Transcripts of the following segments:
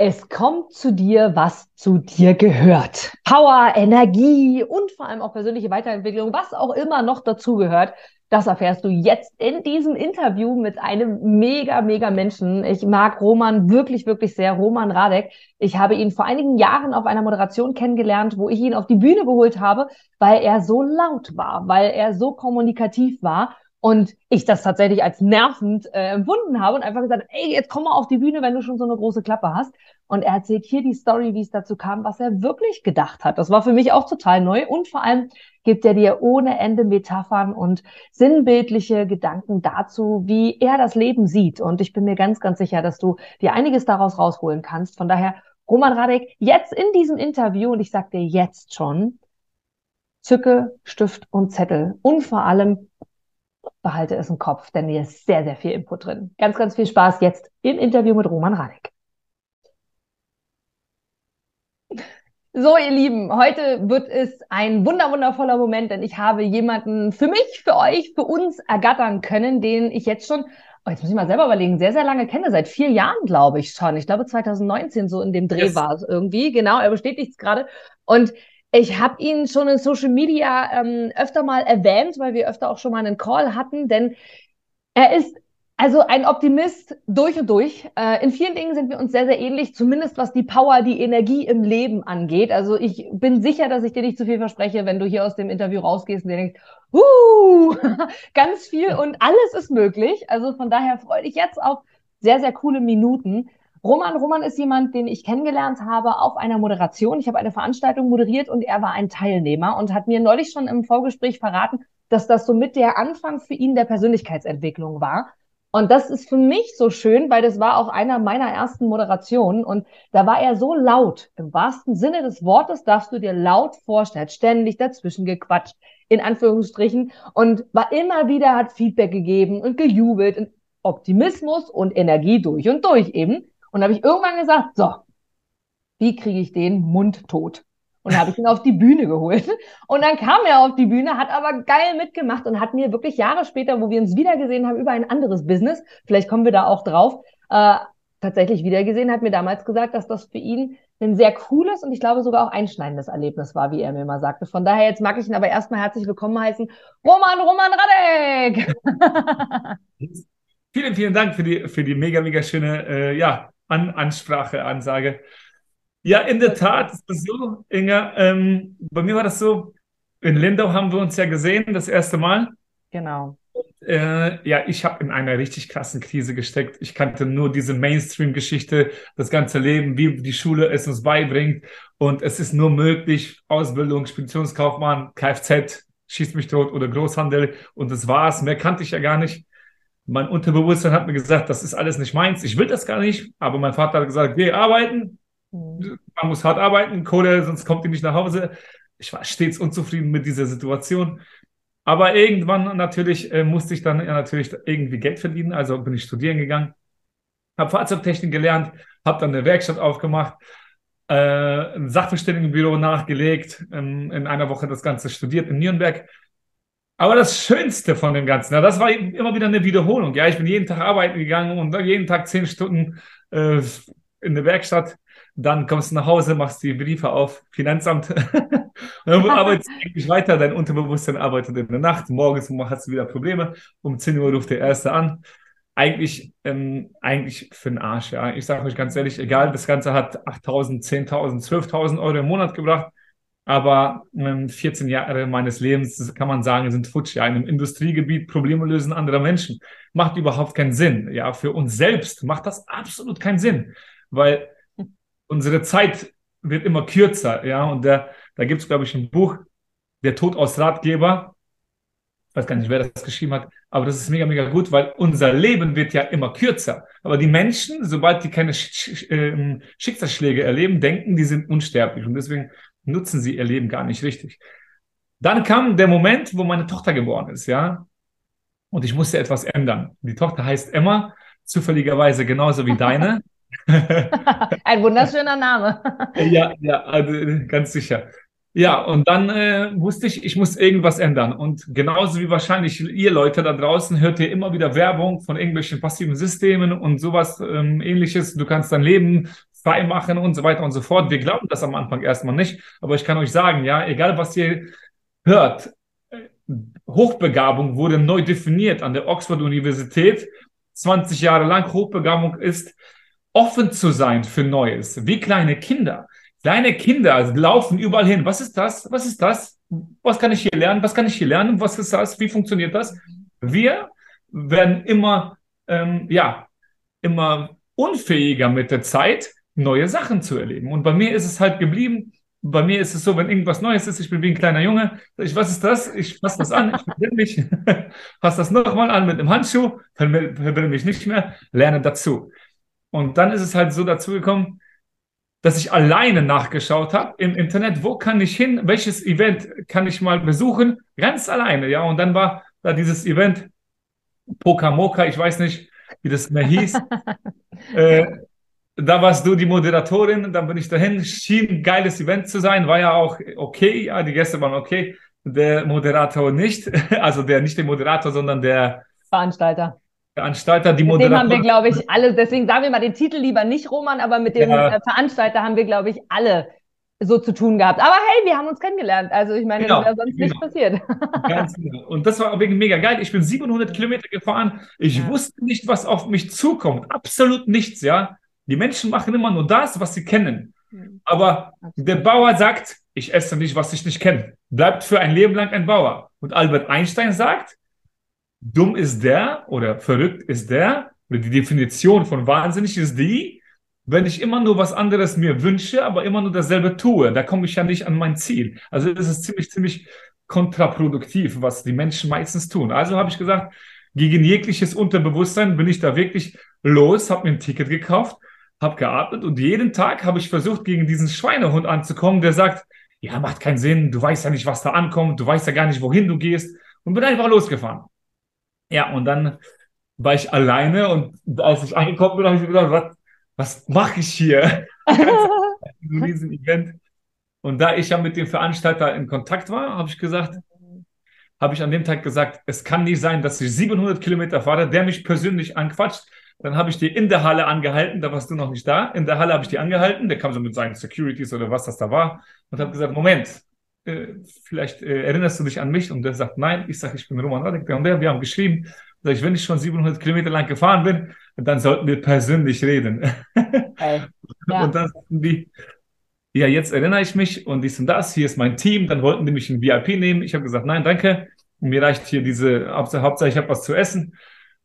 Es kommt zu dir, was zu dir gehört. Power, Energie und vor allem auch persönliche Weiterentwicklung, was auch immer noch dazu gehört. Das erfährst du jetzt in diesem Interview mit einem mega, mega Menschen. Ich mag Roman wirklich, wirklich sehr, Roman Radek. Ich habe ihn vor einigen Jahren auf einer Moderation kennengelernt, wo ich ihn auf die Bühne geholt habe, weil er so laut war, weil er so kommunikativ war und ich das tatsächlich als nervend äh, empfunden habe und einfach gesagt, ey, jetzt komm mal auf die Bühne, wenn du schon so eine große Klappe hast. Und er erzählt hier die Story, wie es dazu kam, was er wirklich gedacht hat. Das war für mich auch total neu. Und vor allem gibt er dir ohne Ende Metaphern und sinnbildliche Gedanken dazu, wie er das Leben sieht. Und ich bin mir ganz, ganz sicher, dass du dir einiges daraus rausholen kannst. Von daher, Roman Radek, jetzt in diesem Interview, und ich sag dir jetzt schon, zücke Stift und Zettel und vor allem behalte es im Kopf, denn hier ist sehr, sehr viel Input drin. Ganz, ganz viel Spaß jetzt im Interview mit Roman Radek. So, ihr Lieben, heute wird es ein wunder, wundervoller Moment, denn ich habe jemanden für mich, für euch, für uns ergattern können, den ich jetzt schon, oh, jetzt muss ich mal selber überlegen, sehr, sehr lange kenne, seit vier Jahren, glaube ich schon. Ich glaube 2019 so in dem Dreh yes. war es irgendwie. Genau, er bestätigt es gerade. Und ich habe ihn schon in Social Media ähm, öfter mal erwähnt, weil wir öfter auch schon mal einen Call hatten, denn er ist also ein Optimist durch und durch. Äh, in vielen Dingen sind wir uns sehr, sehr ähnlich, zumindest was die Power, die Energie im Leben angeht. Also ich bin sicher, dass ich dir nicht zu viel verspreche, wenn du hier aus dem Interview rausgehst und dir denkst, uh, ganz viel und alles ist möglich. Also von daher freue dich jetzt auf sehr, sehr coole Minuten. Roman Roman ist jemand, den ich kennengelernt habe auf einer Moderation. Ich habe eine Veranstaltung moderiert und er war ein Teilnehmer und hat mir neulich schon im Vorgespräch verraten, dass das so mit der Anfang für ihn der Persönlichkeitsentwicklung war. Und das ist für mich so schön, weil das war auch einer meiner ersten Moderationen und da war er so laut. Im wahrsten Sinne des Wortes darfst du dir laut vorstellen, ständig dazwischen gequatscht, in Anführungsstrichen, und war immer wieder, hat Feedback gegeben und gejubelt und Optimismus und Energie durch und durch eben. Und habe ich irgendwann gesagt, so, wie kriege ich den Mund tot? Und habe ich ihn auf die Bühne geholt. Und dann kam er auf die Bühne, hat aber geil mitgemacht und hat mir wirklich Jahre später, wo wir uns wiedergesehen haben, über ein anderes Business, vielleicht kommen wir da auch drauf, äh, tatsächlich wiedergesehen, hat mir damals gesagt, dass das für ihn ein sehr cooles und ich glaube sogar auch einschneidendes Erlebnis war, wie er mir mal sagte. Von daher, jetzt mag ich ihn aber erstmal herzlich willkommen heißen. Roman, Roman Radek! vielen, vielen Dank für die, für die mega, mega schöne, äh, ja, an Ansprache, Ansage. Ja, in der Tat ist das so, Inga. Ähm, bei mir war das so, in Lindau haben wir uns ja gesehen, das erste Mal. Genau. Äh, ja, ich habe in einer richtig krassen Krise gesteckt. Ich kannte nur diese Mainstream-Geschichte, das ganze Leben, wie die Schule es uns beibringt. Und es ist nur möglich, Ausbildung, Speditionskaufmann, Kfz, schießt mich tot oder Großhandel. Und das war's. Mehr kannte ich ja gar nicht mein Unterbewusstsein hat mir gesagt, das ist alles nicht meins, ich will das gar nicht, aber mein Vater hat gesagt, geh arbeiten, mhm. man muss hart arbeiten, Kohle, sonst kommt ihr nicht nach Hause. Ich war stets unzufrieden mit dieser Situation. Aber irgendwann natürlich äh, musste ich dann ja, natürlich irgendwie Geld verdienen, also bin ich studieren gegangen, habe Fahrzeugtechnik gelernt, habe dann eine Werkstatt aufgemacht, äh, ein Sachverständigenbüro nachgelegt, ähm, in einer Woche das Ganze studiert in Nürnberg aber das Schönste von dem Ganzen, ja, das war immer wieder eine Wiederholung. Ja, ich bin jeden Tag arbeiten gegangen und jeden Tag zehn Stunden äh, in der Werkstatt. Dann kommst du nach Hause, machst die Briefe auf Finanzamt und dann arbeitest du eigentlich weiter. Dein Unterbewusstsein arbeitet in der Nacht. Morgens hast du wieder Probleme. Um 10 Uhr ruft der Erste an. Eigentlich, ähm, eigentlich für den Arsch, ja. Ich sage euch ganz ehrlich, egal, das Ganze hat 8.000, 10.000, 12.000 Euro im Monat gebracht. Aber ähm, 14 Jahre meines Lebens, kann man sagen, sind futsch. Ja, in einem Industriegebiet Probleme lösen anderer Menschen. Macht überhaupt keinen Sinn. Ja, für uns selbst macht das absolut keinen Sinn. Weil unsere Zeit wird immer kürzer. Ja, und da, da gibt es, glaube ich, ein Buch, Der Tod aus Ratgeber. Ich weiß gar nicht, wer das geschrieben hat. Aber das ist mega, mega gut, weil unser Leben wird ja immer kürzer. Aber die Menschen, sobald die keine ähm, Schicksalsschläge erleben, denken, die sind unsterblich. Und deswegen nutzen sie ihr Leben gar nicht richtig. Dann kam der Moment, wo meine Tochter geboren ist, ja. Und ich musste etwas ändern. Die Tochter heißt Emma, zufälligerweise genauso wie deine. Ein wunderschöner Name. ja, ja, also ganz sicher. Ja, und dann äh, wusste ich, ich muss irgendwas ändern. Und genauso wie wahrscheinlich ihr Leute da draußen, hört ihr immer wieder Werbung von irgendwelchen passiven Systemen und sowas ähm, ähnliches. Du kannst dein Leben frei machen und so weiter und so fort. Wir glauben das am Anfang erstmal nicht, aber ich kann euch sagen, ja, egal was ihr hört, Hochbegabung wurde neu definiert an der Oxford Universität. 20 Jahre lang Hochbegabung ist offen zu sein für Neues, wie kleine Kinder. Kleine Kinder laufen überall hin. Was ist das? Was ist das? Was kann ich hier lernen? Was kann ich hier lernen? Was ist das? Wie funktioniert das? Wir werden immer, ähm, ja, immer unfähiger mit der Zeit, neue Sachen zu erleben. Und bei mir ist es halt geblieben. Bei mir ist es so, wenn irgendwas Neues ist, ich bin wie ein kleiner Junge, ich, was ist das? Ich fasse das an, ich verbrenne mich, fasse das nochmal an mit einem Handschuh, verbrenne mich nicht mehr, lerne dazu. Und dann ist es halt so dazu gekommen, dass ich alleine nachgeschaut habe im Internet, wo kann ich hin, welches Event kann ich mal besuchen, ganz alleine, ja. Und dann war da dieses Event Pokamoka, ich weiß nicht, wie das mehr hieß. äh, da warst du die Moderatorin, dann bin ich dahin, schien ein geiles Event zu sein, war ja auch okay, ja, die Gäste waren okay, der Moderator nicht, also der nicht der Moderator, sondern der Veranstalter. Veranstalter, die Mit dem haben wir, glaube ich, alle, deswegen sagen wir mal den Titel lieber nicht, Roman, aber mit dem ja. Äh, Veranstalter haben wir, glaube ich, alle so zu tun gehabt. Aber hey, wir haben uns kennengelernt. Also ich meine, genau, das wäre sonst genau. nicht passiert. Ganz genau. Und das war wegen mega geil. Ich bin 700 Kilometer gefahren. Ich ja. wusste nicht, was auf mich zukommt. Absolut nichts, ja. Die Menschen machen immer nur das, was sie kennen. Aber der Bauer sagt, ich esse nicht, was ich nicht kenne. Bleibt für ein Leben lang ein Bauer. Und Albert Einstein sagt, dumm ist der oder verrückt ist der, oder die Definition von wahnsinnig ist die, wenn ich immer nur was anderes mir wünsche, aber immer nur dasselbe tue, da komme ich ja nicht an mein Ziel. Also es ist ziemlich, ziemlich kontraproduktiv, was die Menschen meistens tun. Also habe ich gesagt, gegen jegliches Unterbewusstsein bin ich da wirklich los, habe mir ein Ticket gekauft, habe geatmet und jeden Tag habe ich versucht, gegen diesen Schweinehund anzukommen, der sagt, ja, macht keinen Sinn, du weißt ja nicht, was da ankommt, du weißt ja gar nicht, wohin du gehst und bin einfach losgefahren. Ja, und dann war ich alleine und als ich angekommen bin, habe ich mir gedacht, was, was mache ich hier? Riesen Event. Und da ich ja mit dem Veranstalter in Kontakt war, habe ich gesagt, habe ich an dem Tag gesagt, es kann nicht sein, dass ich 700 Kilometer fahre, der mich persönlich anquatscht. Dann habe ich die in der Halle angehalten, da warst du noch nicht da. In der Halle habe ich die angehalten, der kam so mit seinen Securities oder was das da war und habe gesagt, Moment, äh, vielleicht äh, erinnerst du dich an mich? Und der sagt, nein. Ich sage, ich bin Roman Radek, der und der. Wir haben geschrieben. Sag ich, wenn ich schon 700 Kilometer lang gefahren bin, dann sollten wir persönlich reden. Okay. Ja. Und dann sagten die, ja, jetzt erinnere ich mich und dies und das, hier ist mein Team. Dann wollten die mich in VIP nehmen. Ich habe gesagt, nein, danke. Mir reicht hier diese, Hauptsache, ich habe was zu essen.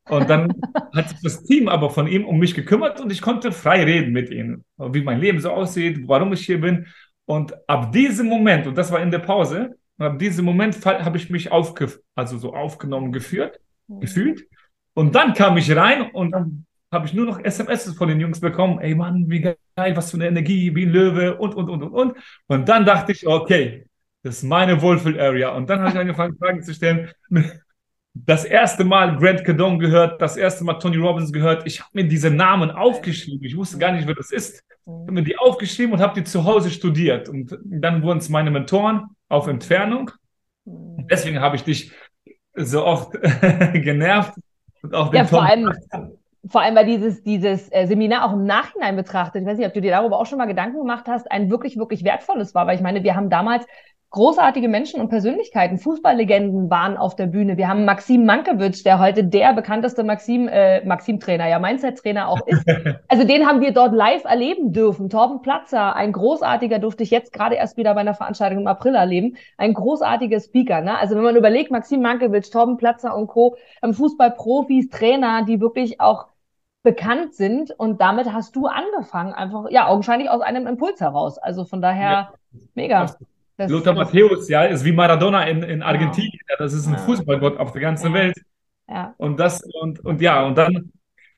Und dann hat sich das Team aber von ihm um mich gekümmert und ich konnte frei reden mit ihnen, wie mein Leben so aussieht, warum ich hier bin. Und ab diesem Moment, und das war in der Pause, ab diesem Moment habe ich mich aufge also so aufgenommen geführt, mhm. gefühlt. Und dann kam ich rein und dann habe ich nur noch SMS von den Jungs bekommen. Ey Mann, wie geil, was für eine Energie, wie ein Löwe und, und, und, und, und. Und dann dachte ich, okay, das ist meine Wohlfühl-Area. Und dann habe ich angefangen, Fragen zu stellen. Das erste Mal Grant Cadone gehört, das erste Mal Tony Robbins gehört. Ich habe mir diese Namen aufgeschrieben. Ich wusste gar nicht, wer das ist. Ich habe mir die aufgeschrieben und habe die zu Hause studiert. Und dann wurden es meine Mentoren auf Entfernung. Und deswegen habe ich dich so oft genervt. Und auch ja, vor allem, vor allem, weil dieses, dieses äh, Seminar auch im Nachhinein betrachtet, ich weiß nicht, ob du dir darüber auch schon mal Gedanken gemacht hast, ein wirklich, wirklich wertvolles war. Weil ich meine, wir haben damals großartige Menschen und Persönlichkeiten, Fußballlegenden waren auf der Bühne. Wir haben Maxim Mankiewicz, der heute der bekannteste Maxim, äh, Maxim-Trainer, ja, Mindset-Trainer auch ist. Also den haben wir dort live erleben dürfen. Torben Platzer, ein großartiger, durfte ich jetzt gerade erst wieder bei einer Veranstaltung im April erleben. Ein großartiger Speaker. Ne? Also wenn man überlegt, Maxim Mankiewicz, Torben Platzer und Co., Fußballprofis, Trainer, die wirklich auch bekannt sind und damit hast du angefangen, einfach, ja, augenscheinlich aus einem Impuls heraus. Also von daher, ja. mega. Das, Lothar Matthäus, ja, ist wie Maradona in, in Argentinien. Ja. Das ist ein ja. Fußballgott auf der ganzen ja. Welt. Ja. Und das, und, und ja, und dann,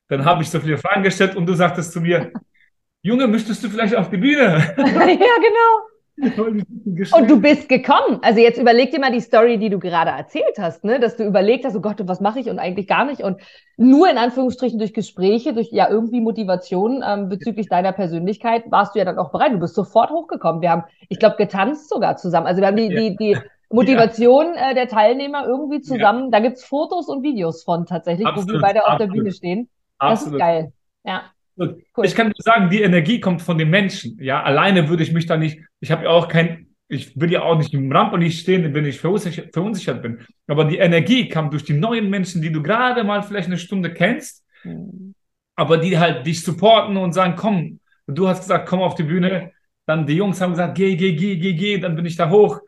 dann habe ich so viele Fragen gestellt und du sagtest zu mir, Junge, möchtest du vielleicht auf die Bühne? ja, genau. Und du bist gekommen. Also jetzt überleg dir mal die Story, die du gerade erzählt hast, ne? dass du überlegt hast, oh Gott, was mache ich und eigentlich gar nicht. Und nur in Anführungsstrichen durch Gespräche, durch ja irgendwie Motivation ähm, bezüglich deiner Persönlichkeit warst du ja dann auch bereit. Du bist sofort hochgekommen. Wir haben, ich glaube, getanzt sogar zusammen. Also wir haben die, ja. die, die Motivation ja. äh, der Teilnehmer irgendwie zusammen. Ja. Da gibt's Fotos und Videos von tatsächlich, Absolut. wo wir beide auf der Bühne stehen. Das Absolut. ist geil. Ja. Cool. Ich kann nur sagen, die Energie kommt von den Menschen. Ja, alleine würde ich mich da nicht, ich habe ja auch kein, ich will ja auch nicht im Rampenlicht stehen, wenn ich verunsichert, verunsichert, bin. Aber die Energie kam durch die neuen Menschen, die du gerade mal vielleicht eine Stunde kennst, mhm. aber die halt dich supporten und sagen, komm, du hast gesagt, komm auf die Bühne. Dann die Jungs haben gesagt, geh, geh, geh, geh, geh, dann bin ich da hoch.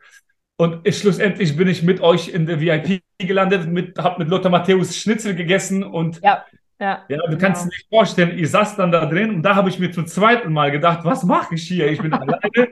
Und ich, schlussendlich bin ich mit euch in der VIP gelandet, mit, hab mit Lothar Matthäus Schnitzel gegessen und ja. Ja, ja, du genau. kannst dir nicht vorstellen, ich saß dann da drin und da habe ich mir zum zweiten Mal gedacht, was mache ich hier? Ich bin alleine.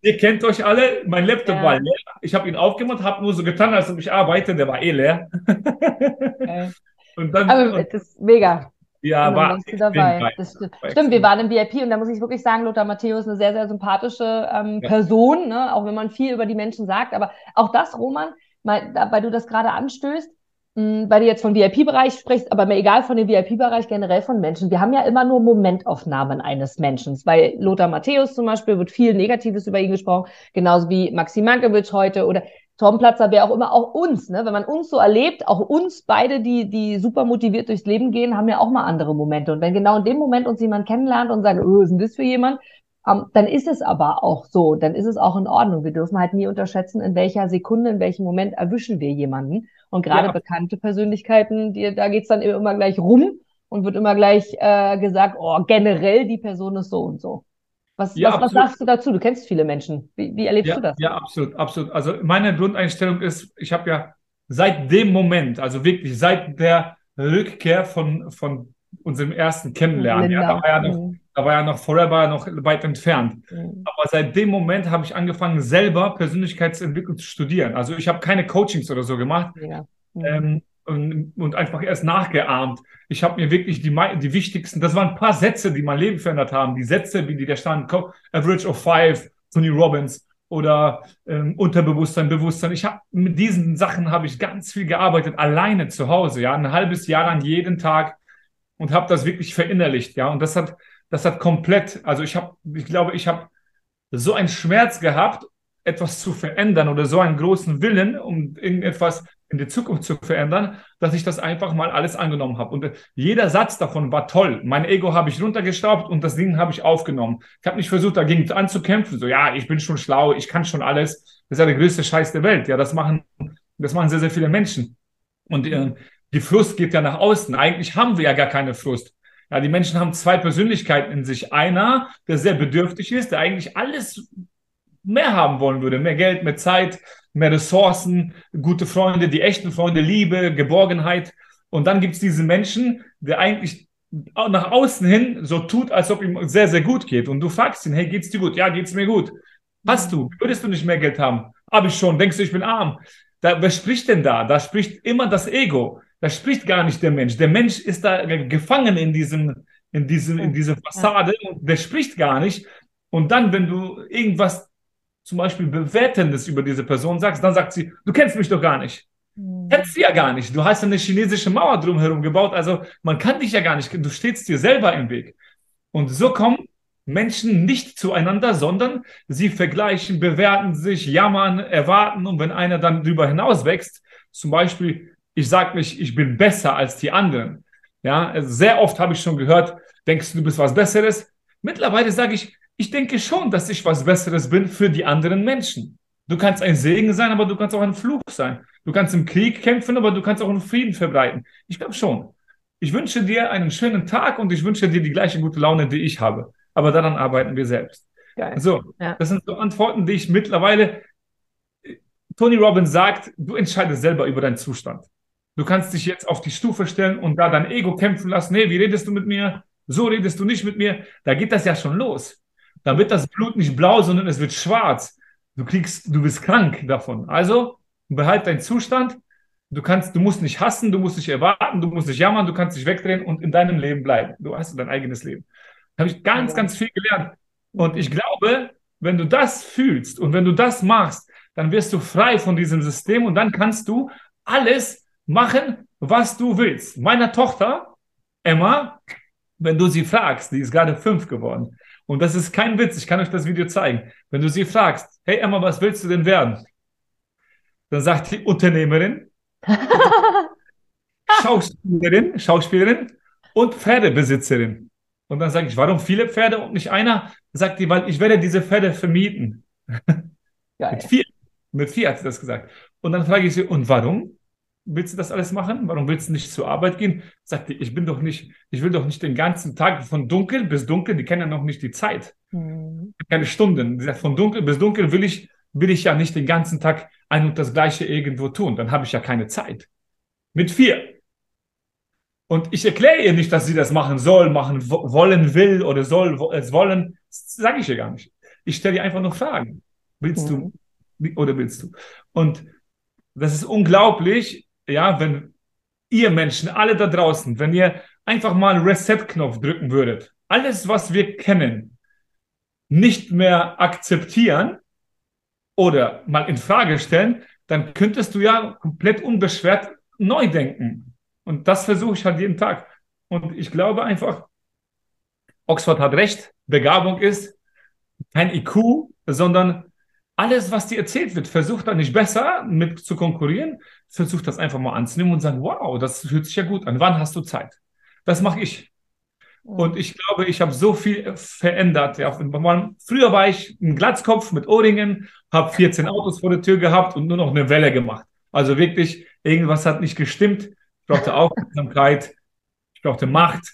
Ihr kennt euch alle, mein Laptop ja. war leer. Ich habe ihn aufgemacht, habe nur so getan, als ob ich arbeite, der war eh leer. Okay. und dann, Aber und, das ist mega. Ja, war dabei. Das stimmt. stimmt, wir waren im VIP und da muss ich wirklich sagen, Lothar Matthäus ist eine sehr, sehr sympathische ähm, ja. Person, ne? auch wenn man viel über die Menschen sagt. Aber auch das, Roman, mal, weil du das gerade anstößt, weil du jetzt vom VIP-Bereich sprichst, aber mir egal von dem VIP-Bereich generell von Menschen. Wir haben ja immer nur Momentaufnahmen eines Menschen. Bei Lothar Matthäus zum Beispiel wird viel Negatives über ihn gesprochen, genauso wie Maxim Mankiewicz heute oder Tom Platzer, wer auch immer, auch uns, ne? wenn man uns so erlebt, auch uns beide, die, die super motiviert durchs Leben gehen, haben ja auch mal andere Momente. Und wenn genau in dem Moment uns jemand kennenlernt und sagt, oh, was ist denn das für jemand? Um, dann ist es aber auch so, dann ist es auch in Ordnung. Wir dürfen halt nie unterschätzen, in welcher Sekunde, in welchem Moment erwischen wir jemanden. Und gerade ja. bekannte Persönlichkeiten, die, da geht's dann immer gleich rum und wird immer gleich äh, gesagt, oh, generell die Person ist so und so. Was, ja, was, was sagst du dazu? Du kennst viele Menschen. Wie, wie erlebst ja, du das? Ja, absolut, absolut. Also meine Grundeinstellung ist, ich habe ja seit dem Moment, also wirklich seit der Rückkehr von, von unserem ersten Kennenlernen, ja, da war ja noch, mhm. da war ja noch Forever noch weit entfernt. Mhm. Aber seit dem Moment habe ich angefangen, selber Persönlichkeitsentwicklung zu studieren. Also ich habe keine Coachings oder so gemacht. Ja. Mhm. Ähm, und, und, einfach erst nachgeahmt. Ich habe mir wirklich die, die wichtigsten, das waren ein paar Sätze, die mein Leben verändert haben. Die Sätze, wie die da standen, Average of Five, Tony Robbins oder ähm, Unterbewusstsein, Bewusstsein. Ich habe mit diesen Sachen habe ich ganz viel gearbeitet, alleine zu Hause, ja, ein halbes Jahr an jeden Tag und habe das wirklich verinnerlicht, ja. Und das hat, das hat komplett, also ich habe, ich glaube, ich habe so einen Schmerz gehabt, etwas zu verändern oder so einen großen Willen, um irgendetwas in der Zukunft zu verändern, dass ich das einfach mal alles angenommen habe. Und jeder Satz davon war toll. Mein Ego habe ich runtergestaubt und das Ding habe ich aufgenommen. Ich habe nicht versucht, dagegen anzukämpfen. So, ja, ich bin schon schlau, ich kann schon alles. Das ist ja der größte Scheiß der Welt. Ja, das machen, das machen sehr, sehr viele Menschen. Und äh, die Frust geht ja nach außen. Eigentlich haben wir ja gar keine Frust. Ja, die Menschen haben zwei Persönlichkeiten in sich. Einer, der sehr bedürftig ist, der eigentlich alles mehr haben wollen würde. Mehr Geld, mehr Zeit, mehr Ressourcen, gute Freunde, die echten Freunde, Liebe, Geborgenheit. Und dann gibt es diese Menschen, der eigentlich nach außen hin so tut, als ob ihm sehr, sehr gut geht. Und du fragst ihn, hey, geht's dir gut? Ja, geht's mir gut. Hast du? Würdest du nicht mehr Geld haben? Hab ich schon. Denkst du, ich bin arm? Da, wer spricht denn da? Da spricht immer das Ego. Da spricht gar nicht der Mensch. Der Mensch ist da gefangen in diesem, in diesem, in dieser Fassade und der spricht gar nicht. Und dann, wenn du irgendwas zum Beispiel Bewertendes über diese Person sagst, dann sagt sie, du kennst mich doch gar nicht. Mhm. Kennst sie ja gar nicht. Du hast eine chinesische Mauer drumherum gebaut, also man kann dich ja gar nicht, du stehst dir selber im Weg. Und so kommen Menschen nicht zueinander, sondern sie vergleichen, bewerten sich, jammern, erwarten und wenn einer dann darüber hinaus wächst, zum Beispiel, ich sage nicht, ich bin besser als die anderen. Ja, also sehr oft habe ich schon gehört, denkst du, du bist was Besseres? Mittlerweile sage ich, ich denke schon, dass ich was Besseres bin für die anderen Menschen. Du kannst ein Segen sein, aber du kannst auch ein Fluch sein. Du kannst im Krieg kämpfen, aber du kannst auch einen Frieden verbreiten. Ich glaube schon. Ich wünsche dir einen schönen Tag und ich wünsche dir die gleiche gute Laune, die ich habe. Aber daran arbeiten wir selbst. Geil. So, ja. das sind so Antworten, die ich mittlerweile. Tony Robbins sagt, du entscheidest selber über deinen Zustand. Du kannst dich jetzt auf die Stufe stellen und da dein Ego kämpfen lassen. Nee, wie redest du mit mir? So redest du nicht mit mir. Da geht das ja schon los. Da wird das Blut nicht blau, sondern es wird schwarz. Du kriegst, du bist krank davon. Also behalt deinen Zustand. Du kannst, du musst nicht hassen, du musst nicht erwarten, du musst nicht jammern, du kannst dich wegdrehen und in deinem Leben bleiben. Du hast dein eigenes Leben. Habe ich ganz, ganz viel gelernt. Und ich glaube, wenn du das fühlst und wenn du das machst, dann wirst du frei von diesem System und dann kannst du alles machen, was du willst. Meiner Tochter, Emma, wenn du sie fragst, die ist gerade fünf geworden, und das ist kein Witz, ich kann euch das Video zeigen. Wenn du sie fragst, hey Emma, was willst du denn werden? Dann sagt die Unternehmerin, Schauspielerin, Schauspielerin und Pferdebesitzerin. Und dann sage ich, warum viele Pferde und nicht einer? Sagt die, weil ich werde diese Pferde vermieten. Mit vier. Mit vier hat sie das gesagt. Und dann frage ich sie, und warum? willst du das alles machen? Warum willst du nicht zur Arbeit gehen? Sagt die, ich bin doch nicht, ich will doch nicht den ganzen Tag von dunkel bis dunkel, die kennen ja noch nicht die Zeit. Mhm. Keine Stunden. Die sagt, von dunkel bis dunkel will ich, will ich ja nicht den ganzen Tag ein und das Gleiche irgendwo tun. Dann habe ich ja keine Zeit. Mit vier. Und ich erkläre ihr nicht, dass sie das machen soll, machen wollen will oder soll es wollen. Das sage ich ihr gar nicht. Ich stelle ihr einfach nur Fragen. Willst mhm. du oder willst du? Und das ist unglaublich, ja, wenn ihr Menschen, alle da draußen, wenn ihr einfach mal Reset-Knopf drücken würdet, alles, was wir kennen, nicht mehr akzeptieren oder mal in Frage stellen, dann könntest du ja komplett unbeschwert neu denken. Und das versuche ich halt jeden Tag. Und ich glaube einfach, Oxford hat recht, Begabung ist kein IQ, sondern alles, was dir erzählt wird, versucht da nicht besser mit zu konkurrieren, versucht das einfach mal anzunehmen und sagen, wow, das fühlt sich ja gut an. Wann hast du Zeit? Das mache ich. Und ich glaube, ich habe so viel verändert. Ja, früher war ich ein Glatzkopf mit Ohrringen, habe 14 Autos vor der Tür gehabt und nur noch eine Welle gemacht. Also wirklich, irgendwas hat nicht gestimmt. Ich brauchte Aufmerksamkeit, ich brauchte Macht,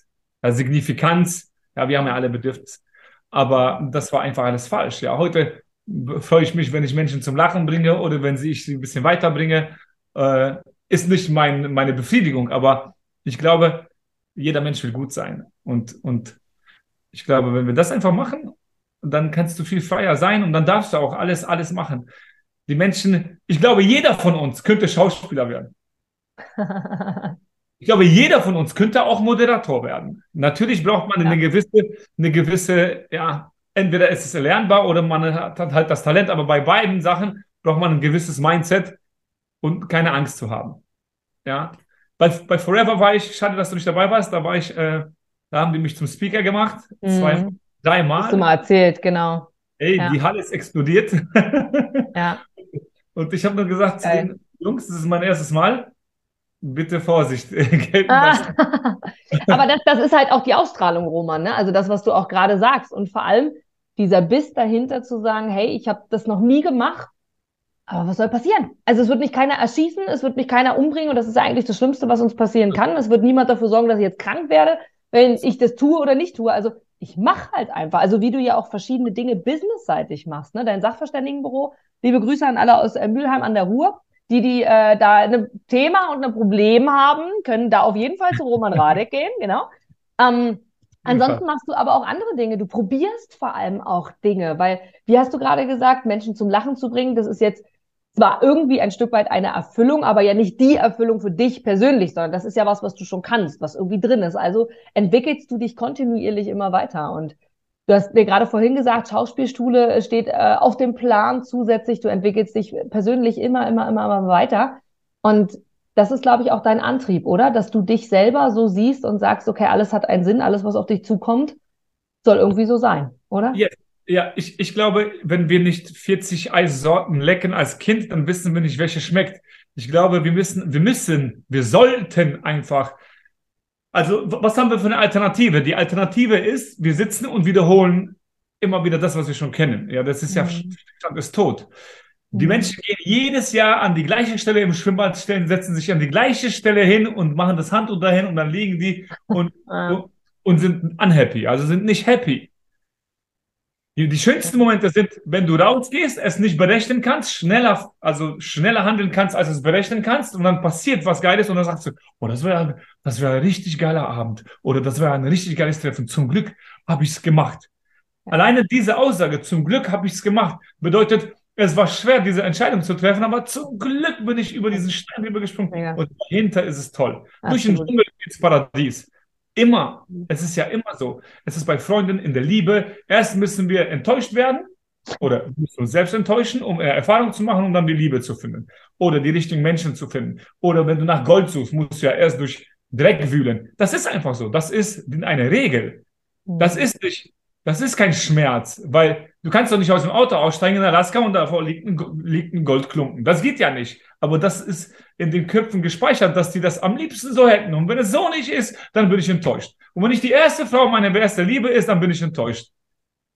Signifikanz. Ja, wir haben ja alle Bedürfnisse. Aber das war einfach alles falsch. Ja, heute freue ich mich, wenn ich Menschen zum Lachen bringe oder wenn ich sie ein bisschen weiterbringe. Äh, ist nicht mein, meine Befriedigung, aber ich glaube, jeder Mensch will gut sein. Und, und ich glaube, wenn wir das einfach machen, dann kannst du viel freier sein und dann darfst du auch alles, alles machen. Die Menschen, ich glaube, jeder von uns könnte Schauspieler werden. Ich glaube, jeder von uns könnte auch Moderator werden. Natürlich braucht man ja. eine gewisse, eine gewisse, ja, entweder ist es erlernbar oder man hat, halt das Talent, aber bei beiden Sachen braucht man ein gewisses Mindset und keine Angst zu haben. Ja. Bei, bei Forever war ich, schade, dass du nicht dabei warst, da war ich, äh, da haben die mich zum Speaker gemacht. Mhm. Zwei, dreimal. Hast du mal erzählt, genau. Ey, ja. die Halle ist explodiert. ja. Und ich habe nur gesagt zu den Jungs, das ist mein erstes Mal. Bitte Vorsicht. ah. Aber das, das ist halt auch die Ausstrahlung, Roman, ne? Also das, was du auch gerade sagst. Und vor allem, dieser Biss dahinter zu sagen, hey, ich habe das noch nie gemacht, aber was soll passieren? Also es wird mich keiner erschießen, es wird mich keiner umbringen und das ist eigentlich das Schlimmste, was uns passieren kann. Es wird niemand dafür sorgen, dass ich jetzt krank werde, wenn ich das tue oder nicht tue. Also ich mache halt einfach. Also wie du ja auch verschiedene Dinge businessseitig machst, ne? Dein Sachverständigenbüro. Liebe Grüße an alle aus äh, Mülheim an der Ruhr. Die, die äh, da ein Thema und ein Problem haben, können da auf jeden Fall zu Roman Radek gehen, genau. Ähm, Ansonsten machst du aber auch andere Dinge. Du probierst vor allem auch Dinge, weil, wie hast du gerade gesagt, Menschen zum Lachen zu bringen, das ist jetzt zwar irgendwie ein Stück weit eine Erfüllung, aber ja nicht die Erfüllung für dich persönlich, sondern das ist ja was, was du schon kannst, was irgendwie drin ist. Also entwickelst du dich kontinuierlich immer weiter. Und du hast mir gerade vorhin gesagt, Schauspielschule steht äh, auf dem Plan zusätzlich. Du entwickelst dich persönlich immer, immer, immer, immer weiter. Und das ist, glaube ich, auch dein Antrieb, oder? Dass du dich selber so siehst und sagst, okay, alles hat einen Sinn, alles, was auf dich zukommt, soll irgendwie so sein, oder? Ja, ja ich, ich glaube, wenn wir nicht 40 Eissorten lecken als Kind, dann wissen wir nicht, welche schmeckt. Ich glaube, wir müssen, wir müssen, wir sollten einfach. Also, was haben wir für eine Alternative? Die Alternative ist, wir sitzen und wiederholen immer wieder das, was wir schon kennen. Ja, das ist ja, mhm. Stand ist tot. Die mhm. Menschen gehen jedes Jahr an die gleiche Stelle im Schwimmbad, stellen, setzen sich an die gleiche Stelle hin und machen das Handtuch dahin und dann liegen die und, und, und sind unhappy, also sind nicht happy. Die, schönsten Momente sind, wenn du rausgehst, es nicht berechnen kannst, schneller, also schneller handeln kannst, als es berechnen kannst, und dann passiert was Geiles und dann sagst du, oh, das wäre das wäre ein richtig geiler Abend oder das wäre ein richtig geiles Treffen. Zum Glück habe ich es gemacht. Alleine diese Aussage, zum Glück habe ich es gemacht, bedeutet, es war schwer, diese Entscheidung zu treffen, aber zum Glück bin ich über diesen Stein rübergesprungen. Ja. Und dahinter ist es toll. Absolut. Durch den Dschungel ins Paradies. Immer. Es ist ja immer so. Es ist bei Freunden in der Liebe. Erst müssen wir enttäuscht werden oder müssen uns selbst enttäuschen, um Erfahrung zu machen, um dann die Liebe zu finden. Oder die richtigen Menschen zu finden. Oder wenn du nach Gold suchst, musst du ja erst durch Dreck wühlen. Das ist einfach so. Das ist eine Regel. Das mhm. ist nicht das ist kein Schmerz, weil du kannst doch nicht aus dem Auto aussteigen in Alaska und davor liegt ein, liegt ein Goldklumpen. Das geht ja nicht. Aber das ist in den Köpfen gespeichert, dass die das am liebsten so hätten. Und wenn es so nicht ist, dann bin ich enttäuscht. Und wenn nicht die erste Frau meine erste Liebe ist, dann bin ich enttäuscht.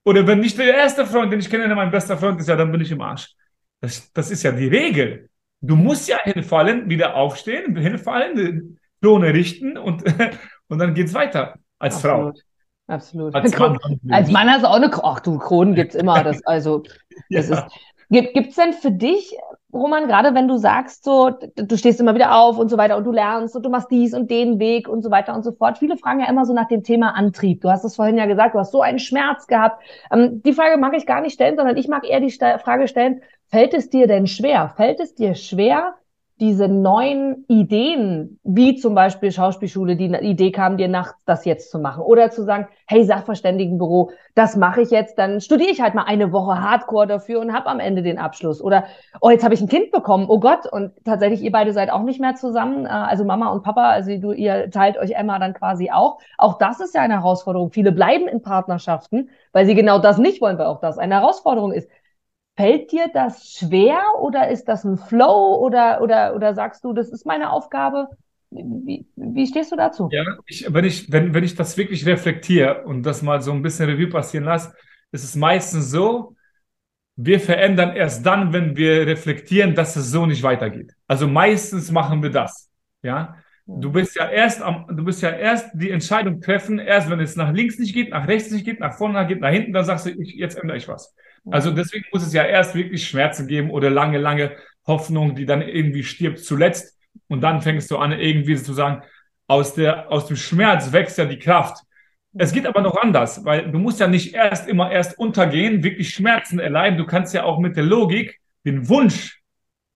Oder wenn nicht der erste Freund, den ich kenne, mein bester Freund ist, ja, dann bin ich im Arsch. Das, das ist ja die Regel. Du musst ja hinfallen, wieder aufstehen, hinfallen, Klone richten und, und dann geht's weiter als Absolut. Frau. Absolut. Als Mann, als Mann hast du auch eine, ach du, Kronen gibt's immer. Das, also, das ja. ist, gibt es denn für dich, Roman, gerade wenn du sagst, so, du stehst immer wieder auf und so weiter und du lernst und du machst dies und den Weg und so weiter und so fort. Viele fragen ja immer so nach dem Thema Antrieb. Du hast es vorhin ja gesagt, du hast so einen Schmerz gehabt. Ähm, die Frage mag ich gar nicht stellen, sondern ich mag eher die Frage stellen, fällt es dir denn schwer? Fällt es dir schwer, diese neuen Ideen, wie zum Beispiel Schauspielschule, die Idee kam, dir nachts das jetzt zu machen oder zu sagen, hey, Sachverständigenbüro, das mache ich jetzt, dann studiere ich halt mal eine Woche Hardcore dafür und habe am Ende den Abschluss. Oder, oh, jetzt habe ich ein Kind bekommen, oh Gott, und tatsächlich, ihr beide seid auch nicht mehr zusammen, äh, also Mama und Papa, also du, ihr teilt euch Emma dann quasi auch. Auch das ist ja eine Herausforderung. Viele bleiben in Partnerschaften, weil sie genau das nicht wollen, weil auch das eine Herausforderung ist. Fällt dir das schwer oder ist das ein Flow oder, oder, oder sagst du, das ist meine Aufgabe? Wie, wie stehst du dazu? Ja, ich, wenn, ich, wenn, wenn ich das wirklich reflektiere und das mal so ein bisschen Revue passieren lasse, ist es meistens so, wir verändern erst dann, wenn wir reflektieren, dass es so nicht weitergeht. Also meistens machen wir das. Ja, du bist ja erst am, du bist ja erst die Entscheidung treffen, erst wenn es nach links nicht geht, nach rechts nicht geht, nach vorne geht, nach hinten, dann sagst du, ich, jetzt ändere ich was. Also deswegen muss es ja erst wirklich Schmerzen geben oder lange, lange Hoffnung, die dann irgendwie stirbt zuletzt. Und dann fängst du an, irgendwie zu sagen, aus, der, aus dem Schmerz wächst ja die Kraft. Es geht aber noch anders, weil du musst ja nicht erst immer erst untergehen, wirklich Schmerzen erleiden. Du kannst ja auch mit der Logik den Wunsch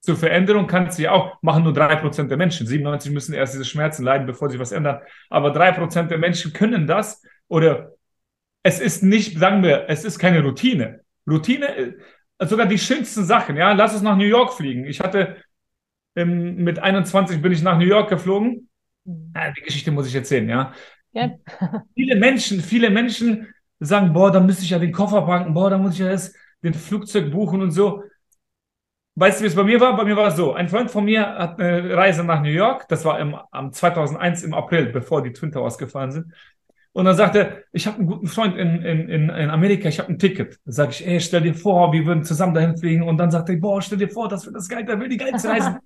zur Veränderung kannst du ja auch, machen nur drei Prozent der Menschen. 97 müssen erst diese Schmerzen leiden, bevor sie was ändern. Aber drei Prozent der Menschen können das oder es ist nicht, sagen wir, es ist keine Routine. Routine, äh, sogar die schönsten Sachen, ja, lass uns nach New York fliegen. Ich hatte ähm, mit 21 bin ich nach New York geflogen. Ja, die Geschichte muss ich erzählen, ja. ja. viele Menschen, viele Menschen sagen, boah, da müsste ich ja den Koffer packen, boah, da muss ich ja das, den Flugzeug buchen und so. Weißt du, wie es bei mir war? Bei mir war es so. Ein Freund von mir hat eine Reise nach New York. Das war im, am 2001 im April, bevor die Twin Towers gefahren sind. Und dann sagt er, ich habe einen guten Freund in, in, in, in Amerika, ich habe ein Ticket. Da sage ich, ey, stell dir vor, wir würden zusammen dahin fliegen. Und dann sagt er, boah, stell dir vor, das wird das geil, der will die geilste Reise.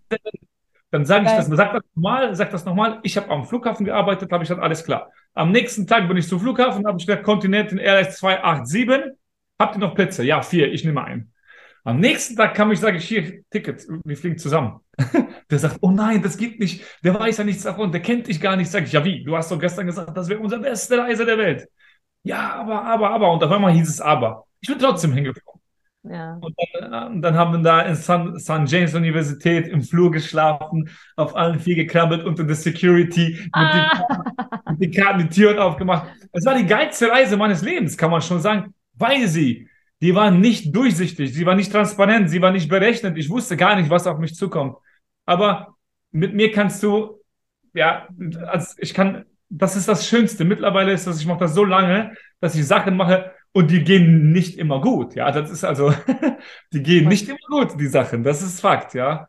dann sage ich das, sag das nochmal, sag das nochmal. Ich habe am Flughafen gearbeitet, habe ich gesagt, alles klar. Am nächsten Tag bin ich zum Flughafen, habe ich gesagt, Continental RS 287. Habt ihr noch Plätze? Ja, vier, ich nehme einen. Am nächsten Tag kam ich, sage ich, hier, Ticket, wir fliegen zusammen. der sagt, oh nein, das geht nicht. Der weiß ja nichts davon, der kennt dich gar nicht. Sag ich, ja wie? Du hast doch gestern gesagt, das wäre unsere beste Reise der Welt. Ja, aber, aber, aber. Und auf einmal hieß es aber. Ich bin trotzdem hingeflogen. Ja. Und dann, äh, dann, haben wir da in St. James Universität im Flur geschlafen, auf allen vier gekrabbelt unter der Security, mit, ah. den, mit den Karten die Türen aufgemacht. Es war die geilste Reise meines Lebens, kann man schon sagen, weil sie die war nicht durchsichtig, sie war nicht transparent, sie war nicht berechnet. Ich wusste gar nicht, was auf mich zukommt. Aber mit mir kannst du, ja, also ich kann, das ist das Schönste. Mittlerweile ist das, ich mache das so lange, dass ich Sachen mache und die gehen nicht immer gut. Ja, das ist also, die gehen nicht immer gut, die Sachen. Das ist Fakt, ja.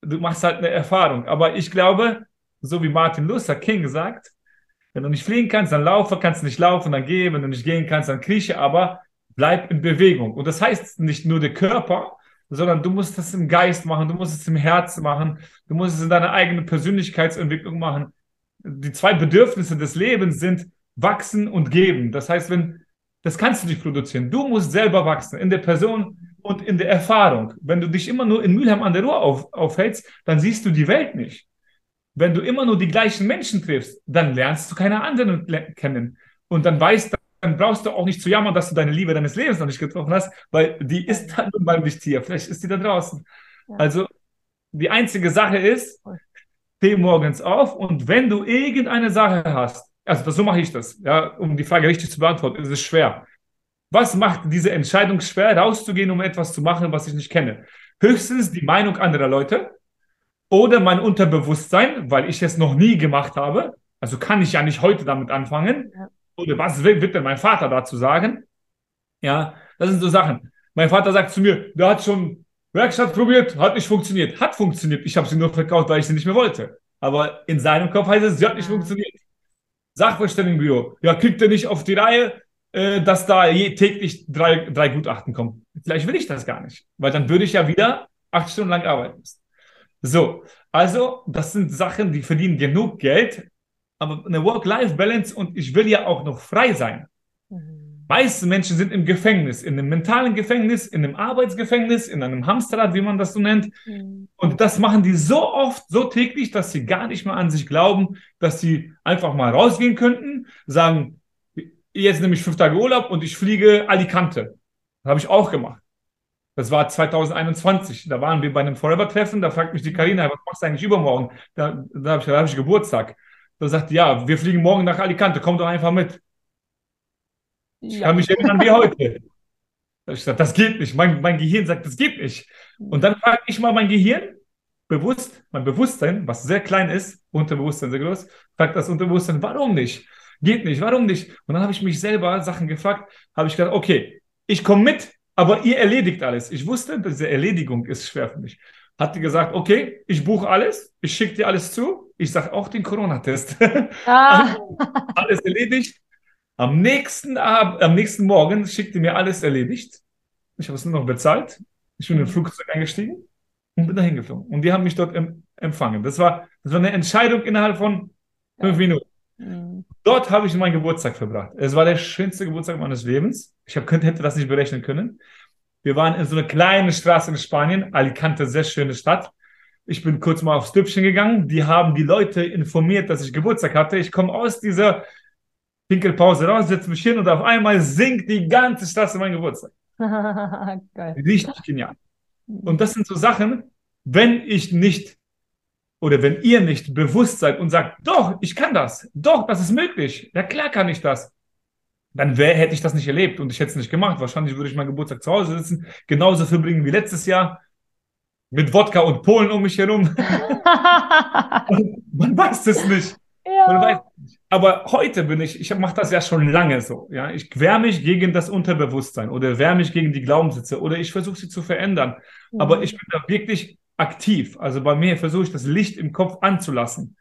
Du machst halt eine Erfahrung. Aber ich glaube, so wie Martin Luther King sagt, wenn du nicht fliegen kannst, dann laufe, kannst du nicht laufen, dann geh, wenn du nicht gehen kannst, dann krieche, aber bleib in Bewegung. Und das heißt nicht nur der Körper, sondern du musst das im Geist machen, du musst es im Herzen machen, du musst es in deiner eigenen Persönlichkeitsentwicklung machen. Die zwei Bedürfnisse des Lebens sind wachsen und geben. Das heißt, wenn, das kannst du nicht produzieren. Du musst selber wachsen in der Person und in der Erfahrung. Wenn du dich immer nur in Mülheim an der Ruhr auf, aufhältst, dann siehst du die Welt nicht. Wenn du immer nur die gleichen Menschen triffst, dann lernst du keine anderen kennen. Und dann weißt dann brauchst du auch nicht zu jammern, dass du deine Liebe deines Lebens noch nicht getroffen hast, weil die ist dann nun mal nicht hier. Vielleicht ist die da draußen. Ja. Also die einzige Sache ist, steh morgens auf und wenn du irgendeine Sache hast, also das, so mache ich das, ja, um die Frage richtig zu beantworten, ist es schwer. Was macht diese Entscheidung schwer, rauszugehen, um etwas zu machen, was ich nicht kenne? Höchstens die Meinung anderer Leute oder mein Unterbewusstsein, weil ich es noch nie gemacht habe. Also kann ich ja nicht heute damit anfangen. Ja. Oder was wird denn mein Vater dazu sagen? Ja, das sind so Sachen. Mein Vater sagt zu mir, der hat schon Werkstatt probiert, hat nicht funktioniert. Hat funktioniert. Ich habe sie nur verkauft, weil ich sie nicht mehr wollte. Aber in seinem Kopf heißt es, sie hat nicht funktioniert. Sachverständigenbüro, ja, kriegt er nicht auf die Reihe, äh, dass da je, täglich drei, drei Gutachten kommen. Vielleicht will ich das gar nicht, weil dann würde ich ja wieder acht Stunden lang arbeiten müssen. So, also das sind Sachen, die verdienen genug Geld, aber eine Work-Life-Balance und ich will ja auch noch frei sein. Mhm. Meiste Menschen sind im Gefängnis, in einem mentalen Gefängnis, in einem Arbeitsgefängnis, in einem Hamsterrad, wie man das so nennt. Mhm. Und das machen die so oft, so täglich, dass sie gar nicht mehr an sich glauben, dass sie einfach mal rausgehen könnten, sagen, jetzt nehme ich fünf Tage Urlaub und ich fliege Alicante. Das habe ich auch gemacht. Das war 2021. Da waren wir bei einem Forever-Treffen. Da fragt mich die Karina, was machst du eigentlich übermorgen? Da, da habe ich, hab ich Geburtstag. Da sagt ja, wir fliegen morgen nach Alicante. Komm doch einfach mit. Ich ja. kann mich erinnern wie heute. Ich sage, das geht nicht. Mein, mein Gehirn sagt, das geht nicht. Und dann frage ich mal mein Gehirn, bewusst, mein Bewusstsein, was sehr klein ist, Unterbewusstsein sehr groß, fragt das Unterbewusstsein, warum nicht? Geht nicht, warum nicht? Und dann habe ich mich selber Sachen gefragt, habe ich gedacht, okay, ich komme mit, aber ihr erledigt alles. Ich wusste, diese Erledigung ist schwer für mich. Hat gesagt, okay, ich buche alles, ich schicke dir alles zu, ich sage auch den Corona-Test. Ah. alles erledigt. Am nächsten, Ab am nächsten Morgen schickt die mir alles erledigt. Ich habe es nur noch bezahlt. Ich bin in den Flugzeug eingestiegen und bin dahin geflogen. Und die haben mich dort empfangen. Das war, das war eine Entscheidung innerhalb von fünf Minuten. Mhm. Dort habe ich meinen Geburtstag verbracht. Es war der schönste Geburtstag meines Lebens. Ich hab, könnte, hätte das nicht berechnen können. Wir waren in so einer kleinen Straße in Spanien, Alicante, sehr schöne Stadt. Ich bin kurz mal aufs Stübchen gegangen. Die haben die Leute informiert, dass ich Geburtstag hatte. Ich komme aus dieser Pinkelpause raus, setze mich hin und auf einmal singt die ganze Straße mein Geburtstag. Richtig genial. Und das sind so Sachen, wenn ich nicht oder wenn ihr nicht bewusst seid und sagt, doch, ich kann das, doch, das ist möglich, ja klar kann ich das, dann wär, hätte ich das nicht erlebt und ich hätte es nicht gemacht. Wahrscheinlich würde ich meinen Geburtstag zu Hause sitzen, genauso verbringen wie letztes Jahr, mit Wodka und Polen um mich herum. man weiß es nicht. Ja. Weiß nicht. Aber heute bin ich, ich mache das ja schon lange so. Ja? Ich wehre mich gegen das Unterbewusstsein oder wehre mich gegen die Glaubenssätze oder ich versuche sie zu verändern. Mhm. Aber ich bin da wirklich aktiv. Also bei mir versuche ich das Licht im Kopf anzulassen.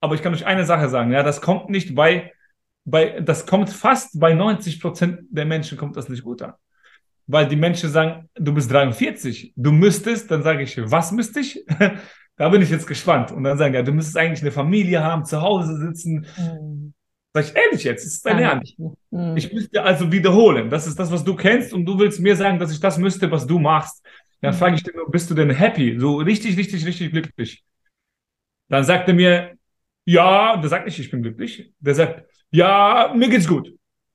Aber ich kann euch eine Sache sagen, ja, das kommt nicht bei, bei das kommt fast bei 90 Prozent der Menschen kommt das nicht gut an. Weil die Menschen sagen, du bist 43, du müsstest, dann sage ich, was müsste ich? da bin ich jetzt gespannt. Und dann sagen, ja, du müsstest eigentlich eine Familie haben, zu Hause sitzen. Mhm. Sag ich, ehrlich jetzt, ist dein Ernst? Mhm. Ich müsste also wiederholen. Das ist das, was du kennst und du willst mir sagen, dass ich das müsste, was du machst. Dann mhm. frage ich den, bist du denn happy? So richtig, richtig, richtig glücklich? Dann sagt er mir, ja, der sagt nicht, ich bin glücklich. Der sagt, ja, mir geht's gut.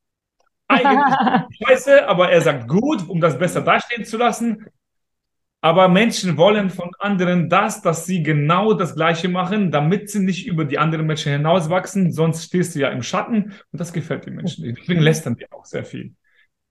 Eigentlich scheiße, aber er sagt gut, um das besser dastehen zu lassen. Aber Menschen wollen von anderen das, dass sie genau das Gleiche machen, damit sie nicht über die anderen Menschen hinauswachsen. Sonst stehst du ja im Schatten und das gefällt den Menschen nicht. Deswegen lästern die auch sehr viel.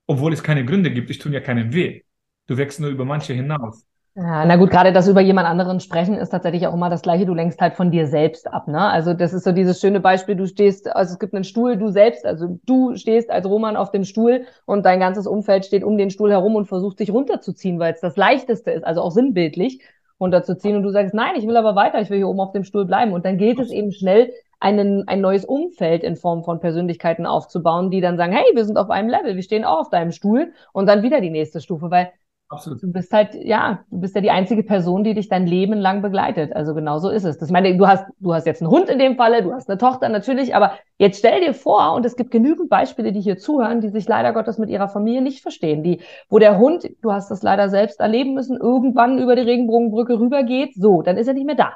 Obwohl es keine Gründe gibt. Ich tue ja keinen weh. Du wächst nur über manche hinaus. Ja, na gut, gerade das über jemand anderen sprechen ist tatsächlich auch immer das Gleiche. Du lenkst halt von dir selbst ab, ne? Also das ist so dieses schöne Beispiel. Du stehst, also es gibt einen Stuhl, du selbst, also du stehst als Roman auf dem Stuhl und dein ganzes Umfeld steht um den Stuhl herum und versucht dich runterzuziehen, weil es das Leichteste ist, also auch sinnbildlich runterzuziehen. Und du sagst, nein, ich will aber weiter, ich will hier oben auf dem Stuhl bleiben. Und dann geht es eben schnell, einen, ein neues Umfeld in Form von Persönlichkeiten aufzubauen, die dann sagen, hey, wir sind auf einem Level, wir stehen auch auf deinem Stuhl und dann wieder die nächste Stufe, weil Absolut. Du bist halt, ja, du bist ja die einzige Person, die dich dein Leben lang begleitet. Also genau so ist es. Das meine, du hast, du hast jetzt einen Hund in dem Falle, du hast eine Tochter natürlich, aber jetzt stell dir vor, und es gibt genügend Beispiele, die hier zuhören, die sich leider Gottes mit ihrer Familie nicht verstehen, die, wo der Hund, du hast das leider selbst erleben müssen, irgendwann über die Regenbogenbrücke rübergeht, so, dann ist er nicht mehr da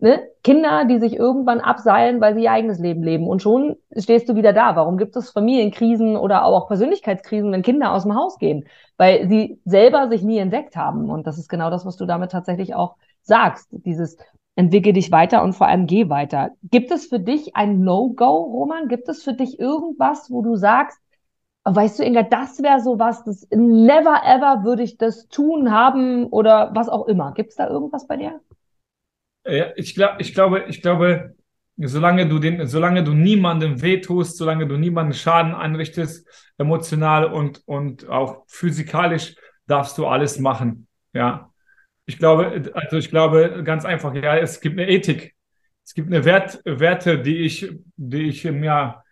ne? Kinder, die sich irgendwann abseilen, weil sie ihr eigenes Leben leben. Und schon stehst du wieder da. Warum gibt es Familienkrisen oder auch Persönlichkeitskrisen, wenn Kinder aus dem Haus gehen? Weil sie selber sich nie entdeckt haben. Und das ist genau das, was du damit tatsächlich auch sagst. Dieses entwickel dich weiter und vor allem geh weiter. Gibt es für dich ein No-Go, Roman? Gibt es für dich irgendwas, wo du sagst, weißt du, Inga, das wäre so was, das never ever würde ich das tun, haben oder was auch immer. Gibt es da irgendwas bei dir? Ja, ich, glaub, ich glaube, ich glaube, solange du den, solange du niemandem wehtust, solange du niemandem Schaden anrichtest, emotional und, und auch physikalisch, darfst du alles machen. Ja. Ich glaube, also ich glaube ganz einfach, ja, es gibt eine Ethik. Es gibt eine Wert, Werte, die ich, die ich ja,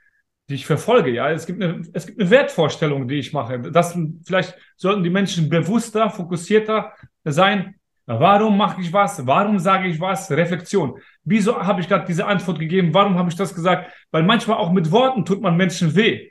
die ich verfolge. Ja, es gibt eine, es gibt eine Wertvorstellung, die ich mache. Das vielleicht sollten die Menschen bewusster, fokussierter sein. Warum mache ich was? Warum sage ich was? Reflexion. Wieso habe ich gerade diese Antwort gegeben? Warum habe ich das gesagt? Weil manchmal auch mit Worten tut man Menschen weh.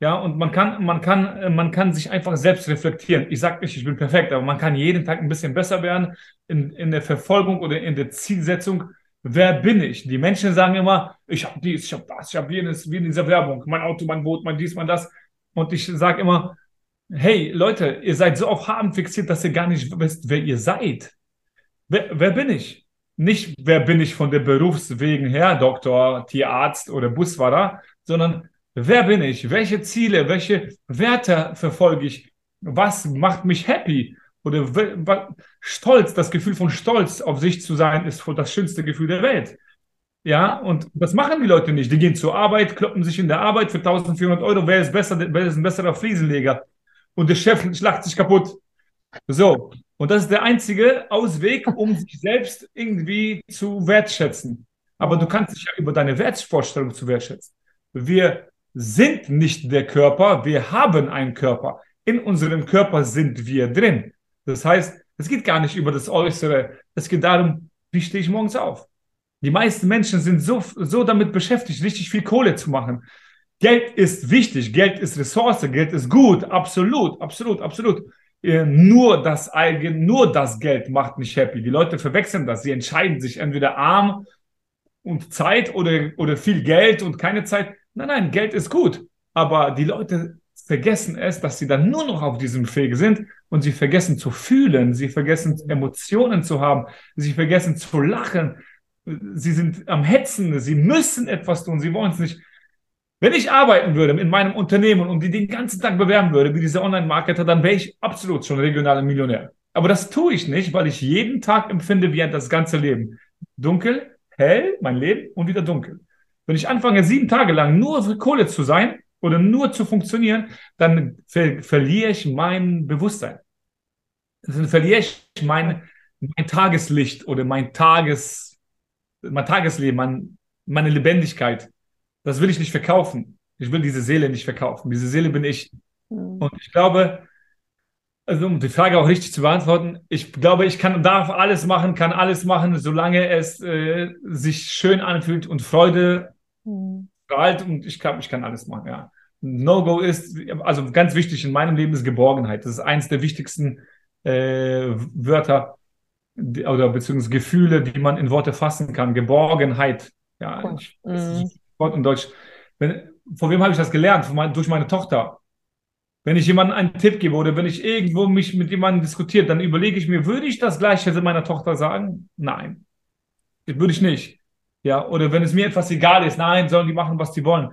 Ja, und man kann, man kann, man kann sich einfach selbst reflektieren. Ich sage nicht, ich bin perfekt, aber man kann jeden Tag ein bisschen besser werden in, in der Verfolgung oder in der Zielsetzung. Wer bin ich? Die Menschen sagen immer, ich habe dies, ich habe das, ich habe jenes, wie in dieser Werbung, mein Auto, mein Boot, mein dies, mein das. Und ich sage immer, hey Leute, ihr seid so auf Haben fixiert, dass ihr gar nicht wisst, wer ihr seid. Wer, wer bin ich? Nicht, wer bin ich von der Berufswegen her, Doktor, Tierarzt oder Busfahrer, sondern Wer bin ich? Welche Ziele, welche Werte verfolge ich? Was macht mich happy? Oder Stolz, das Gefühl von Stolz auf sich zu sein, ist das schönste Gefühl der Welt. Ja, und das machen die Leute nicht. Die gehen zur Arbeit, kloppen sich in der Arbeit für 1400 Euro. Wer ist besser? Wer ist ein besserer Fliesenleger? Und der Chef schlacht sich kaputt. So. Und das ist der einzige Ausweg, um sich selbst irgendwie zu wertschätzen. Aber du kannst dich ja über deine Wertvorstellung zu wertschätzen. Wir sind nicht der Körper, wir haben einen Körper. In unserem Körper sind wir drin. Das heißt, es geht gar nicht über das Äußere. Es geht darum, wie stehe ich morgens auf. Die meisten Menschen sind so, so damit beschäftigt, richtig viel Kohle zu machen. Geld ist wichtig, Geld ist Ressource, Geld ist gut, absolut, absolut, absolut. Äh, nur das eigen, nur das Geld macht mich happy. Die Leute verwechseln das. Sie entscheiden sich entweder arm und Zeit oder, oder viel Geld und keine Zeit. Nein, nein, Geld ist gut. Aber die Leute vergessen es, dass sie dann nur noch auf diesem Weg sind und sie vergessen zu fühlen, sie vergessen Emotionen zu haben, sie vergessen zu lachen, sie sind am Hetzen, sie müssen etwas tun, sie wollen es nicht. Wenn ich arbeiten würde in meinem Unternehmen und die den ganzen Tag bewerben würde, wie diese Online-Marketer, dann wäre ich absolut schon regionaler Millionär. Aber das tue ich nicht, weil ich jeden Tag empfinde wie das ganze Leben. Dunkel, hell, mein Leben und wieder dunkel. Wenn ich anfange, sieben Tage lang nur für Kohle zu sein oder nur zu funktionieren, dann ver verliere ich mein Bewusstsein. Dann verliere ich mein, mein Tageslicht oder mein Tages, mein Tagesleben, mein, meine Lebendigkeit. Das will ich nicht verkaufen. Ich will diese Seele nicht verkaufen. Diese Seele bin ich. Mhm. Und ich glaube, also um die Frage auch richtig zu beantworten, ich glaube, ich kann, darf alles machen, kann alles machen, solange es äh, sich schön anfühlt und Freude Mhm. Und ich glaube, ich kann alles machen, ja. No-Go ist, also ganz wichtig in meinem Leben ist Geborgenheit. Das ist eines der wichtigsten äh, Wörter die, oder beziehungsweise Gefühle, die man in Worte fassen kann. Geborgenheit. Ja, ich, mhm. Wort in Deutsch. Wenn, von wem habe ich das gelernt? Mein, durch meine Tochter. Wenn ich jemandem einen Tipp gebe oder wenn ich irgendwo mich mit jemandem diskutiert, dann überlege ich mir, würde ich das Gleiche meiner Tochter sagen? Nein. Das würde ich nicht. Ja, oder wenn es mir etwas egal ist, nein, sollen die machen, was sie wollen.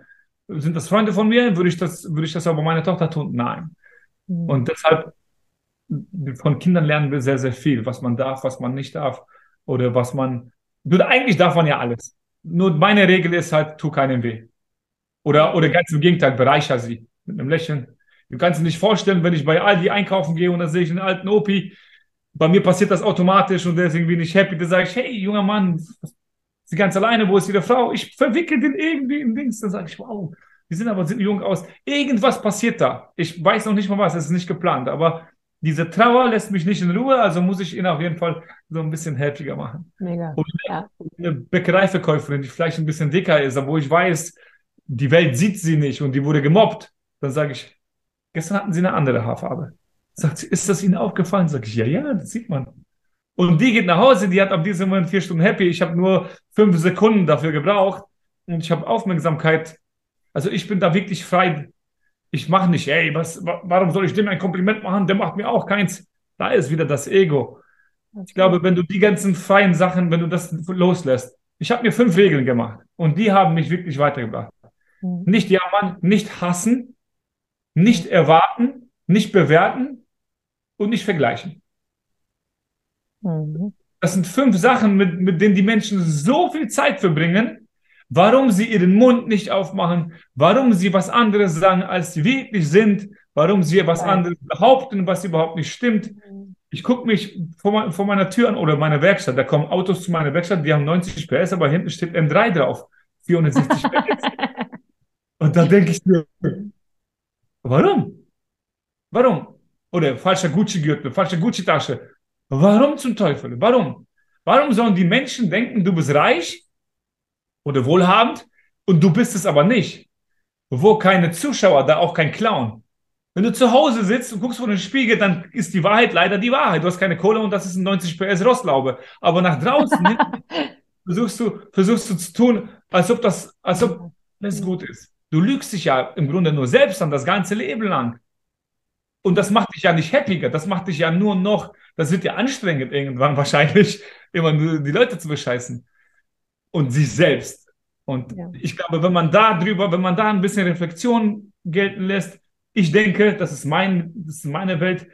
Sind das Freunde von mir? Würde ich das, würde ich das aber meiner Tochter tun? Nein. Mhm. Und deshalb, von Kindern lernen wir sehr, sehr viel, was man darf, was man nicht darf. Oder was man, eigentlich darf man ja alles. Nur meine Regel ist halt, tu keinem weh. Oder, oder ganz im Gegenteil, bereicher sie mit einem Lächeln. Du kannst dir nicht vorstellen, wenn ich bei Aldi einkaufen gehe und da sehe ich einen alten Opi, bei mir passiert das automatisch und der ist irgendwie nicht happy, da sage ich, hey, junger Mann, Sie ganz alleine, wo ist ihre Frau? Ich verwickel den irgendwie in Dings. Dann sage ich, wow, die sind aber sind jung aus. Irgendwas passiert da. Ich weiß noch nicht mal was, es ist nicht geplant. Aber diese Trauer lässt mich nicht in Ruhe, also muss ich ihn auf jeden Fall so ein bisschen happiger machen. Mega. Und ja. eine Bäckereiverkäuferin, die vielleicht ein bisschen dicker ist, aber wo ich weiß, die Welt sieht sie nicht und die wurde gemobbt, dann sage ich, gestern hatten sie eine andere Haarfarbe. Sagt sie, ist das Ihnen aufgefallen? Sag ich, ja, ja, das sieht man. Und die geht nach Hause, die hat ab diesem Moment vier Stunden happy. Ich habe nur fünf Sekunden dafür gebraucht und ich habe Aufmerksamkeit. Also ich bin da wirklich frei. Ich mache nicht, ey, was, warum soll ich dem ein Kompliment machen? Der macht mir auch keins. Da ist wieder das Ego. Ich glaube, wenn du die ganzen freien Sachen, wenn du das loslässt. Ich habe mir fünf Regeln gemacht und die haben mich wirklich weitergebracht. Mhm. Nicht jammern, nicht hassen, nicht erwarten, nicht bewerten und nicht vergleichen. Mhm. Das sind fünf Sachen, mit, mit denen die Menschen so viel Zeit verbringen, warum sie ihren Mund nicht aufmachen, warum sie was anderes sagen, als sie wirklich sind, warum sie was anderes behaupten, was überhaupt nicht stimmt. Mhm. ich gucke mich vor, vor, meiner Tür an oder meiner Werkstatt. Da kommen Autos zu meiner Werkstatt, die haben 90 PS, aber hinten steht M3 drauf. 460 PS. Und da denke ich mir, warum? Warum? Oder falscher Gucci-Gürtel, falsche Gucci-Tasche. Warum zum Teufel? Warum? Warum sollen die Menschen denken, du bist reich oder wohlhabend und du bist es aber nicht? Wo keine Zuschauer, da auch kein Clown. Wenn du zu Hause sitzt und guckst vor den Spiegel, dann ist die Wahrheit leider die Wahrheit. Du hast keine Kohle und das ist ein 90 PS Rostlaube. Aber nach draußen versuchst du, versuchst du zu tun, als ob das, als ob das gut ist. Du lügst dich ja im Grunde nur selbst an das ganze Leben lang. Und das macht dich ja nicht happiger. Das macht dich ja nur noch, das wird ja anstrengend irgendwann wahrscheinlich, immer nur die Leute zu bescheißen. Und sich selbst. Und ja. ich glaube, wenn man da drüber, wenn man da ein bisschen Reflexion gelten lässt, ich denke, das ist, mein, das ist meine Welt.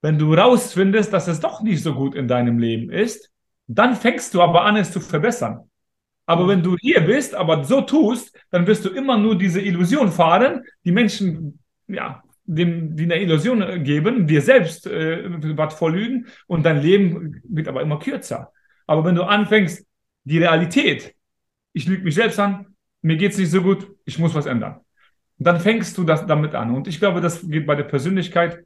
Wenn du rausfindest, dass es doch nicht so gut in deinem Leben ist, dann fängst du aber an, es zu verbessern. Aber wenn du hier bist, aber so tust, dann wirst du immer nur diese Illusion fahren, die Menschen, ja, dem, die eine Illusion geben, dir selbst äh, was vorlügen und dein Leben wird aber immer kürzer. Aber wenn du anfängst, die Realität, ich lüge mich selbst an, mir geht es nicht so gut, ich muss was ändern dann fängst du das damit an. Und ich glaube, das geht bei der Persönlichkeit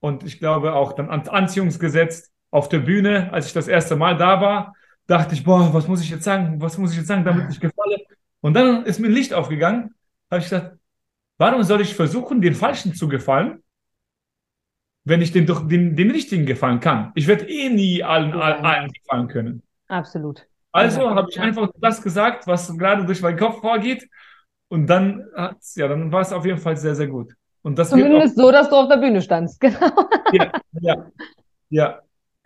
und ich glaube auch dann ans Anziehungsgesetz auf der Bühne, als ich das erste Mal da war, dachte ich, boah, was muss ich jetzt sagen? Was muss ich jetzt sagen, damit ich gefalle? Und dann ist mir ein Licht aufgegangen, habe ich gesagt, warum soll ich versuchen, den Falschen zu gefallen, wenn ich den doch den, den Richtigen gefallen kann? Ich werde eh nie allen, allen, allen gefallen können. Absolut. Also habe ich einfach das gesagt, was gerade durch meinen Kopf vorgeht und dann ja, dann war es auf jeden Fall sehr, sehr gut. Und das Zumindest so, dass du auf der Bühne standst, genau. Ja, ja, ja.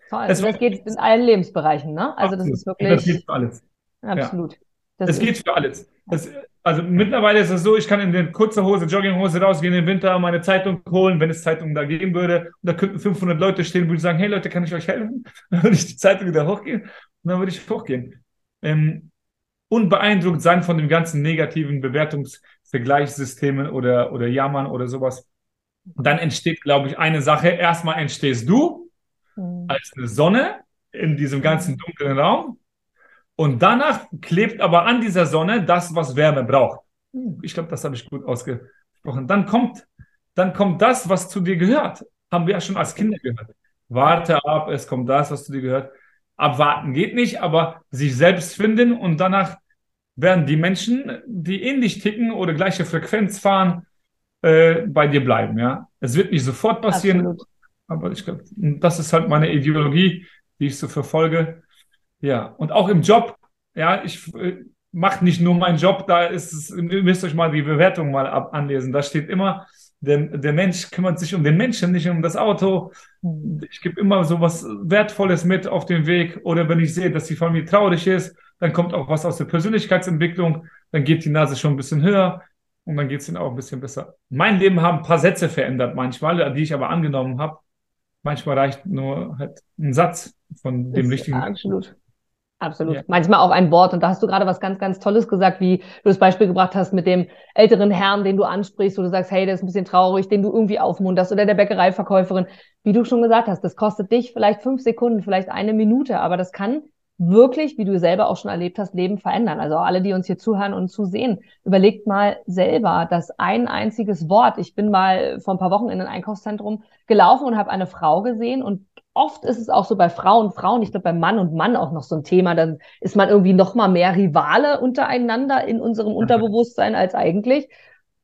Toll. Also das geht in allen Lebensbereichen, ne? Also das ist wirklich. Das geht für alles. Absolut. Ja. Das, das geht für alles. Das, also mittlerweile ist es so, ich kann in der kurzen Hose, Jogginghose rausgehen im Winter, meine Zeitung holen, wenn es Zeitungen da geben würde. Und da könnten 500 Leute stehen, würde ich sagen, hey Leute, kann ich euch helfen? Dann würde ich die Zeitung wieder hochgehen und dann würde ich hochgehen. Ähm, unbeeindruckt sein von den ganzen negativen Bewertungsvergleichssystemen oder, oder Jammern oder sowas. dann entsteht, glaube ich, eine Sache. Erstmal entstehst du mhm. als eine Sonne in diesem ganzen dunklen Raum. Und danach klebt aber an dieser Sonne das, was Wärme braucht. Ich glaube, das habe ich gut ausgesprochen. Dann kommt, dann kommt das, was zu dir gehört. Haben wir ja schon als Kinder gehört. Warte ab, es kommt das, was zu dir gehört. Abwarten geht nicht, aber sich selbst finden und danach werden die Menschen, die ähnlich ticken oder gleiche Frequenz fahren, äh, bei dir bleiben. Ja, es wird nicht sofort passieren, Absolut. aber ich glaube, das ist halt meine Ideologie, die ich so verfolge. Ja, und auch im Job. Ja, ich äh, mache nicht nur meinen Job. Da ist es, ihr müsst euch mal die Bewertung mal ab anlesen. Da steht immer der, der Mensch kümmert sich um den Menschen, nicht um das Auto. Mhm. Ich gebe immer so was Wertvolles mit auf den Weg. Oder wenn ich sehe, dass die Familie traurig ist, dann kommt auch was aus der Persönlichkeitsentwicklung, dann geht die Nase schon ein bisschen höher und dann geht es ihnen auch ein bisschen besser. Mein Leben haben ein paar Sätze verändert manchmal, die ich aber angenommen habe. Manchmal reicht nur halt ein Satz von dem richtigen. Absolut. Absolut. Ja. Manchmal auch ein Wort. Und da hast du gerade was ganz, ganz Tolles gesagt, wie du das Beispiel gebracht hast mit dem älteren Herrn, den du ansprichst, wo du sagst, hey, der ist ein bisschen traurig, den du irgendwie aufmunterst oder der Bäckereiverkäuferin. Wie du schon gesagt hast, das kostet dich vielleicht fünf Sekunden, vielleicht eine Minute, aber das kann wirklich, wie du selber auch schon erlebt hast, Leben verändern. Also alle, die uns hier zuhören und zusehen, überlegt mal selber, dass ein einziges Wort, ich bin mal vor ein paar Wochen in ein Einkaufszentrum gelaufen und habe eine Frau gesehen und oft ist es auch so bei Frauen, Frauen, ich glaube bei Mann und Mann auch noch so ein Thema, dann ist man irgendwie noch mal mehr Rivale untereinander in unserem Unterbewusstsein als eigentlich.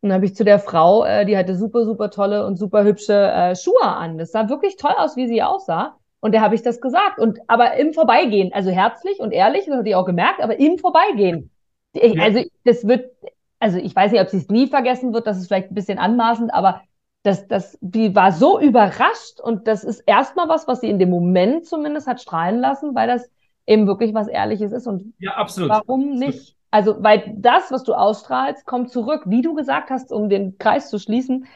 Und dann habe ich zu der Frau, äh, die hatte super, super tolle und super hübsche äh, Schuhe an. Das sah wirklich toll aus, wie sie aussah. Und der habe ich das gesagt. Und aber im Vorbeigehen, also herzlich und ehrlich, das hatte ich auch gemerkt, aber im Vorbeigehen. Ich, ja. Also das wird, also ich weiß nicht, ob sie es nie vergessen wird, das ist vielleicht ein bisschen anmaßend, aber das, das, die war so überrascht und das ist erstmal was, was sie in dem Moment zumindest hat strahlen lassen, weil das eben wirklich was Ehrliches ist. Und ja, absolut. warum nicht? Also, weil das, was du ausstrahlst, kommt zurück. Wie du gesagt hast, um den Kreis zu schließen,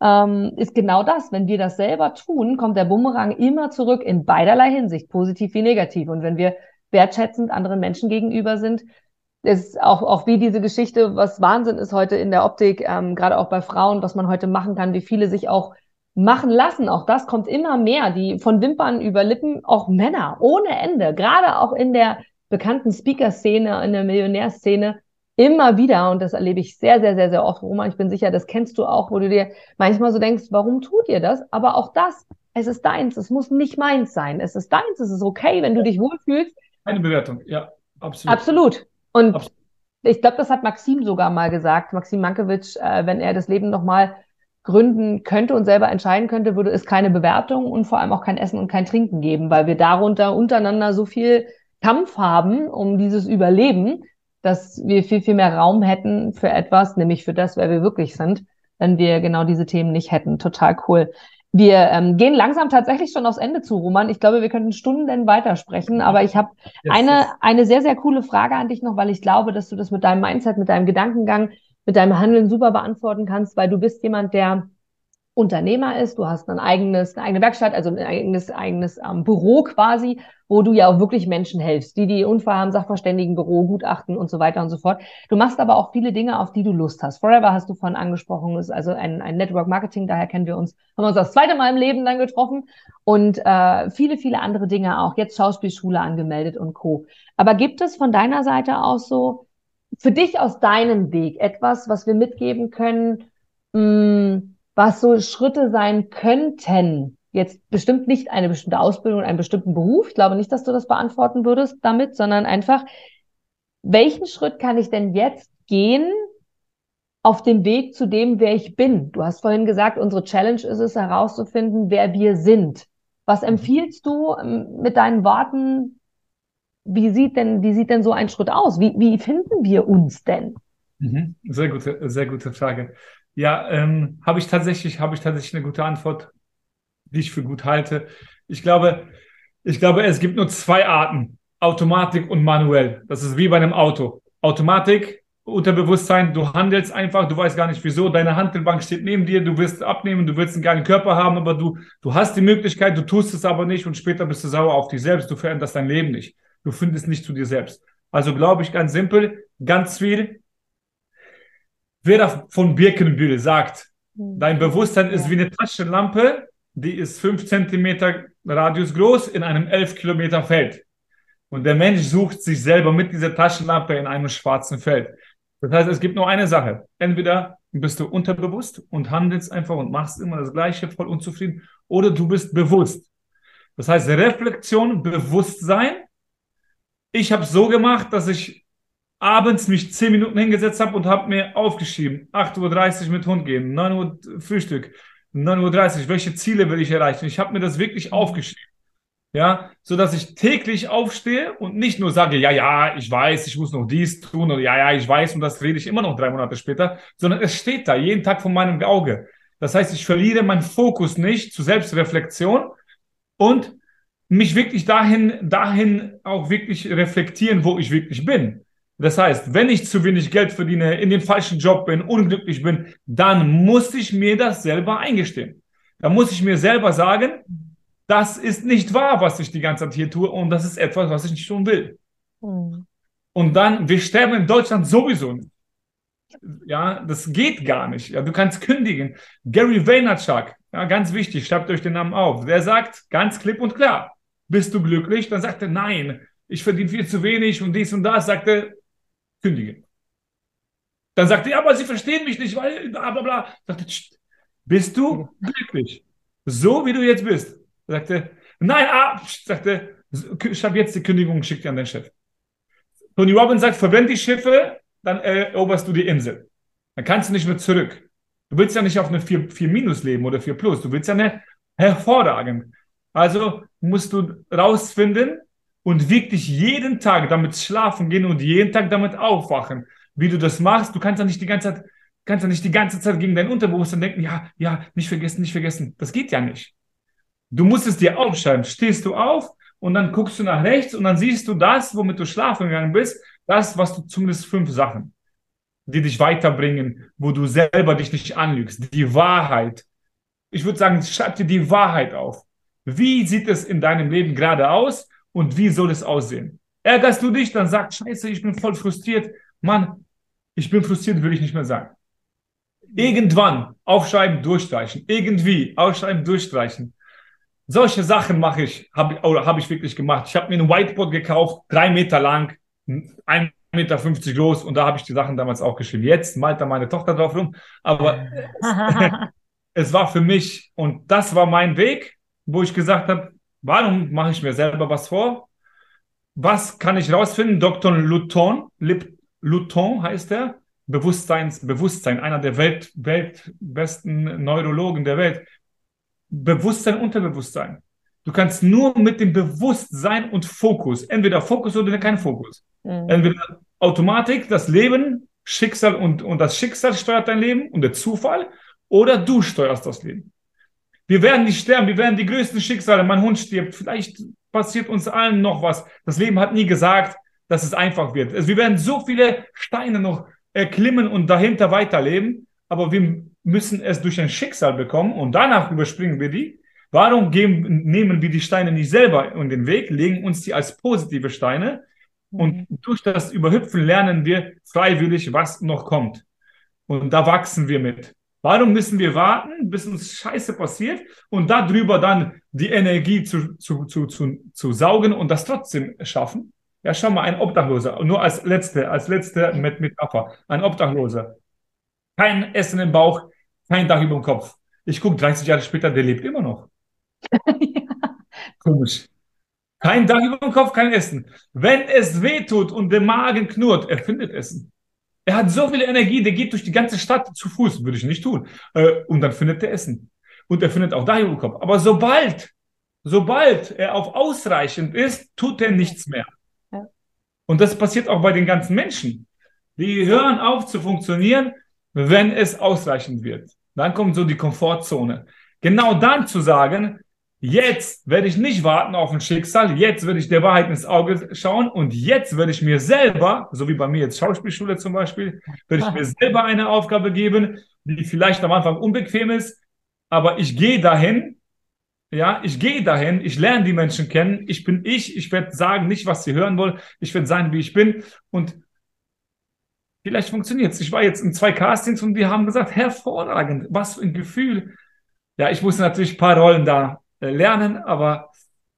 ähm, ist genau das. Wenn wir das selber tun, kommt der Bumerang immer zurück in beiderlei Hinsicht, positiv wie negativ. Und wenn wir wertschätzend anderen Menschen gegenüber sind, ist auch, auch wie diese Geschichte, was Wahnsinn ist heute in der Optik, ähm, gerade auch bei Frauen, was man heute machen kann, wie viele sich auch machen lassen. Auch das kommt immer mehr. Die von Wimpern über Lippen, auch Männer ohne Ende. Gerade auch in der bekannten Speaker-Szene, in der Millionärszene immer wieder. Und das erlebe ich sehr, sehr, sehr, sehr oft. Roman, ich bin sicher, das kennst du auch, wo du dir manchmal so denkst, warum tut ihr das? Aber auch das, es ist deins. Es muss nicht meins sein. Es ist deins. Es ist okay, wenn du dich wohlfühlst. Eine Bewertung, ja, absolut. Absolut. Und absolut. ich glaube, das hat Maxim sogar mal gesagt, Maxim Mankiewicz, äh, wenn er das Leben nochmal gründen könnte und selber entscheiden könnte, würde es keine Bewertung und vor allem auch kein Essen und kein Trinken geben, weil wir darunter untereinander so viel Kampf haben um dieses Überleben, dass wir viel, viel mehr Raum hätten für etwas, nämlich für das, wer wir wirklich sind, wenn wir genau diese Themen nicht hätten. Total cool. Wir ähm, gehen langsam tatsächlich schon aufs Ende zu, Roman. Ich glaube, wir könnten Stunden weitersprechen, aber ich habe eine, eine sehr, sehr coole Frage an dich noch, weil ich glaube, dass du das mit deinem Mindset, mit deinem Gedankengang mit deinem Handeln super beantworten kannst, weil du bist jemand, der Unternehmer ist, du hast ein eigenes, eine eigene Werkstatt, also ein eigenes, eigenes ähm, Büro quasi, wo du ja auch wirklich Menschen helfst, die die Unfall haben, Sachverständigenbüro, Gutachten und so weiter und so fort. Du machst aber auch viele Dinge, auf die du Lust hast. Forever hast du von angesprochen, ist also ein, ein Network Marketing, daher kennen wir uns, haben uns das zweite Mal im Leben dann getroffen und äh, viele, viele andere Dinge auch, jetzt Schauspielschule angemeldet und Co. Aber gibt es von deiner Seite aus so für dich aus deinem Weg etwas, was wir mitgeben können, mh, mm, was so Schritte sein könnten? Jetzt bestimmt nicht eine bestimmte Ausbildung, einen bestimmten Beruf. Ich glaube nicht, dass du das beantworten würdest damit, sondern einfach, welchen Schritt kann ich denn jetzt gehen auf dem Weg zu dem, wer ich bin? Du hast vorhin gesagt, unsere Challenge ist es herauszufinden, wer wir sind. Was empfiehlst du ähm, mit deinen Worten wie sieht denn, wie sieht denn so ein Schritt aus? Wie, wie finden wir uns denn? Mhm. Sehr gute, sehr gute Frage. Ja, ähm, habe ich tatsächlich, habe ich tatsächlich eine gute Antwort, die ich für gut halte. Ich glaube, ich glaube, es gibt nur zwei Arten. Automatik und manuell. Das ist wie bei einem Auto. Automatik, Unterbewusstsein, du handelst einfach, du weißt gar nicht wieso, deine Handelbank steht neben dir, du wirst abnehmen, du willst einen geilen Körper haben, aber du, du hast die Möglichkeit, du tust es aber nicht und später bist du sauer auf dich selbst, du veränderst dein Leben nicht du findest nicht zu dir selbst. Also glaube ich ganz simpel, ganz viel. Wer von Birkenbühl sagt, hm. dein Bewusstsein ist wie eine Taschenlampe, die ist fünf Zentimeter Radius groß in einem elf Kilometer Feld. Und der Mensch sucht sich selber mit dieser Taschenlampe in einem schwarzen Feld. Das heißt, es gibt nur eine Sache. Entweder bist du unterbewusst und handelst einfach und machst immer das Gleiche, voll unzufrieden, oder du bist bewusst. Das heißt, Reflexion, Bewusstsein ich habe so gemacht, dass ich abends mich zehn Minuten hingesetzt habe und habe mir aufgeschrieben, 8.30 Uhr mit Hund gehen, 9 Uhr Frühstück, 9.30 Uhr, welche Ziele will ich erreichen? Ich habe mir das wirklich mhm. aufgeschrieben. Ja, so dass ich täglich aufstehe und nicht nur sage, ja, ja, ich weiß, ich muss noch dies tun oder ja, ja, ich weiß und das rede ich immer noch drei Monate später, sondern es steht da jeden Tag vor meinem Auge. Das heißt, ich verliere meinen Fokus nicht zu Selbstreflexion und mich wirklich dahin, dahin auch wirklich reflektieren, wo ich wirklich bin. Das heißt, wenn ich zu wenig Geld verdiene, in den falschen Job bin, unglücklich bin, dann muss ich mir das selber eingestehen. Da muss ich mir selber sagen, das ist nicht wahr, was ich die ganze Zeit hier tue und das ist etwas, was ich nicht tun will. Mhm. Und dann, wir sterben in Deutschland sowieso nicht. Ja, das geht gar nicht. Ja, du kannst kündigen. Gary Vaynerchuk, ja, ganz wichtig, schreibt euch den Namen auf. Der sagt ganz klipp und klar, bist du glücklich? Dann sagt er, nein, ich verdiene viel zu wenig und dies und das, sagt er, kündige. Dann sagt er, aber Sie verstehen mich nicht, weil bla bla bla. Sagt bist du glücklich? So wie du jetzt bist. Sagt er, nein, ah, sagt er, ich habe jetzt die Kündigung geschickt an den Chef. Tony Robbins sagt, verwend die Schiffe, dann eroberst du die Insel. Dann kannst du nicht mehr zurück. Du willst ja nicht auf eine 4, 4 Minus leben oder 4 Plus. Du willst ja eine hervorragend. Also musst du rausfinden und wirklich jeden Tag damit schlafen gehen und jeden Tag damit aufwachen. Wie du das machst, du kannst ja nicht die ganze Zeit, kannst ja nicht die ganze Zeit gegen dein Unterbewusstsein denken, ja, ja, nicht vergessen, nicht vergessen. Das geht ja nicht. Du musst es dir aufschreiben. Stehst du auf und dann guckst du nach rechts und dann siehst du das, womit du schlafen gegangen bist, das, was du zumindest fünf Sachen, die dich weiterbringen, wo du selber dich nicht anlügst. Die Wahrheit. Ich würde sagen, schreib dir die Wahrheit auf. Wie sieht es in deinem Leben gerade aus und wie soll es aussehen? Ärgerst du dich, dann sag, scheiße, ich bin voll frustriert. Mann, ich bin frustriert, will ich nicht mehr sagen. Irgendwann aufschreiben, durchstreichen. Irgendwie aufschreiben, durchstreichen. Solche Sachen mache ich, habe oder habe ich wirklich gemacht. Ich habe mir ein Whiteboard gekauft, drei Meter lang, 1,50 Meter groß und da habe ich die Sachen damals auch geschrieben. Jetzt malt da meine Tochter drauf rum, aber es war für mich und das war mein Weg, wo ich gesagt habe, warum mache ich mir selber was vor? Was kann ich rausfinden? Dr. Luton, Lip, Luton heißt er, Bewusstseins, Bewusstsein, einer der Welt, weltbesten Neurologen der Welt. Bewusstsein, Unterbewusstsein. Du kannst nur mit dem Bewusstsein und Fokus, entweder Fokus oder kein Fokus. Mhm. Entweder Automatik, das Leben, Schicksal und, und das Schicksal steuert dein Leben und der Zufall, oder du steuerst das Leben. Wir werden nicht sterben, wir werden die größten Schicksale, mein Hund stirbt, vielleicht passiert uns allen noch was. Das Leben hat nie gesagt, dass es einfach wird. Also wir werden so viele Steine noch erklimmen und dahinter weiterleben, aber wir müssen es durch ein Schicksal bekommen und danach überspringen wir die. Warum geben, nehmen wir die Steine nicht selber in den Weg, legen uns die als positive Steine und mhm. durch das Überhüpfen lernen wir freiwillig, was noch kommt. Und da wachsen wir mit. Warum müssen wir warten, bis uns Scheiße passiert und darüber dann die Energie zu, zu, zu, zu, zu saugen und das trotzdem schaffen? Ja, schau mal, ein Obdachloser, nur als letzte, als letzte mit Metapher. Ein Obdachloser. Kein Essen im Bauch, kein Dach über dem Kopf. Ich gucke 30 Jahre später, der lebt immer noch. ja. Komisch. Kein Dach über dem Kopf, kein Essen. Wenn es weh tut und der Magen knurrt, er findet Essen. Er hat so viel Energie, der geht durch die ganze Stadt zu Fuß, würde ich nicht tun. Äh, und dann findet er Essen. Und er findet auch Dach über dem Kopf. Aber sobald, sobald er auf ausreichend ist, tut er nichts mehr. Und das passiert auch bei den ganzen Menschen. Die hören auf zu funktionieren, wenn es ausreichend wird. Dann kommt so die Komfortzone. Genau dann zu sagen, jetzt werde ich nicht warten auf ein Schicksal, jetzt werde ich der Wahrheit ins Auge schauen. Und jetzt werde ich mir selber, so wie bei mir jetzt Schauspielschule zum Beispiel, werde ich mir selber eine Aufgabe geben, die vielleicht am Anfang unbequem ist, aber ich gehe dahin. Ja, ich gehe dahin, ich lerne die Menschen kennen, ich bin ich, ich werde sagen nicht, was sie hören wollen, ich werde sein, wie ich bin. Und vielleicht funktioniert es. Ich war jetzt in zwei Castings und die haben gesagt, hervorragend, was für ein Gefühl. Ja, ich musste natürlich ein paar Rollen da lernen, aber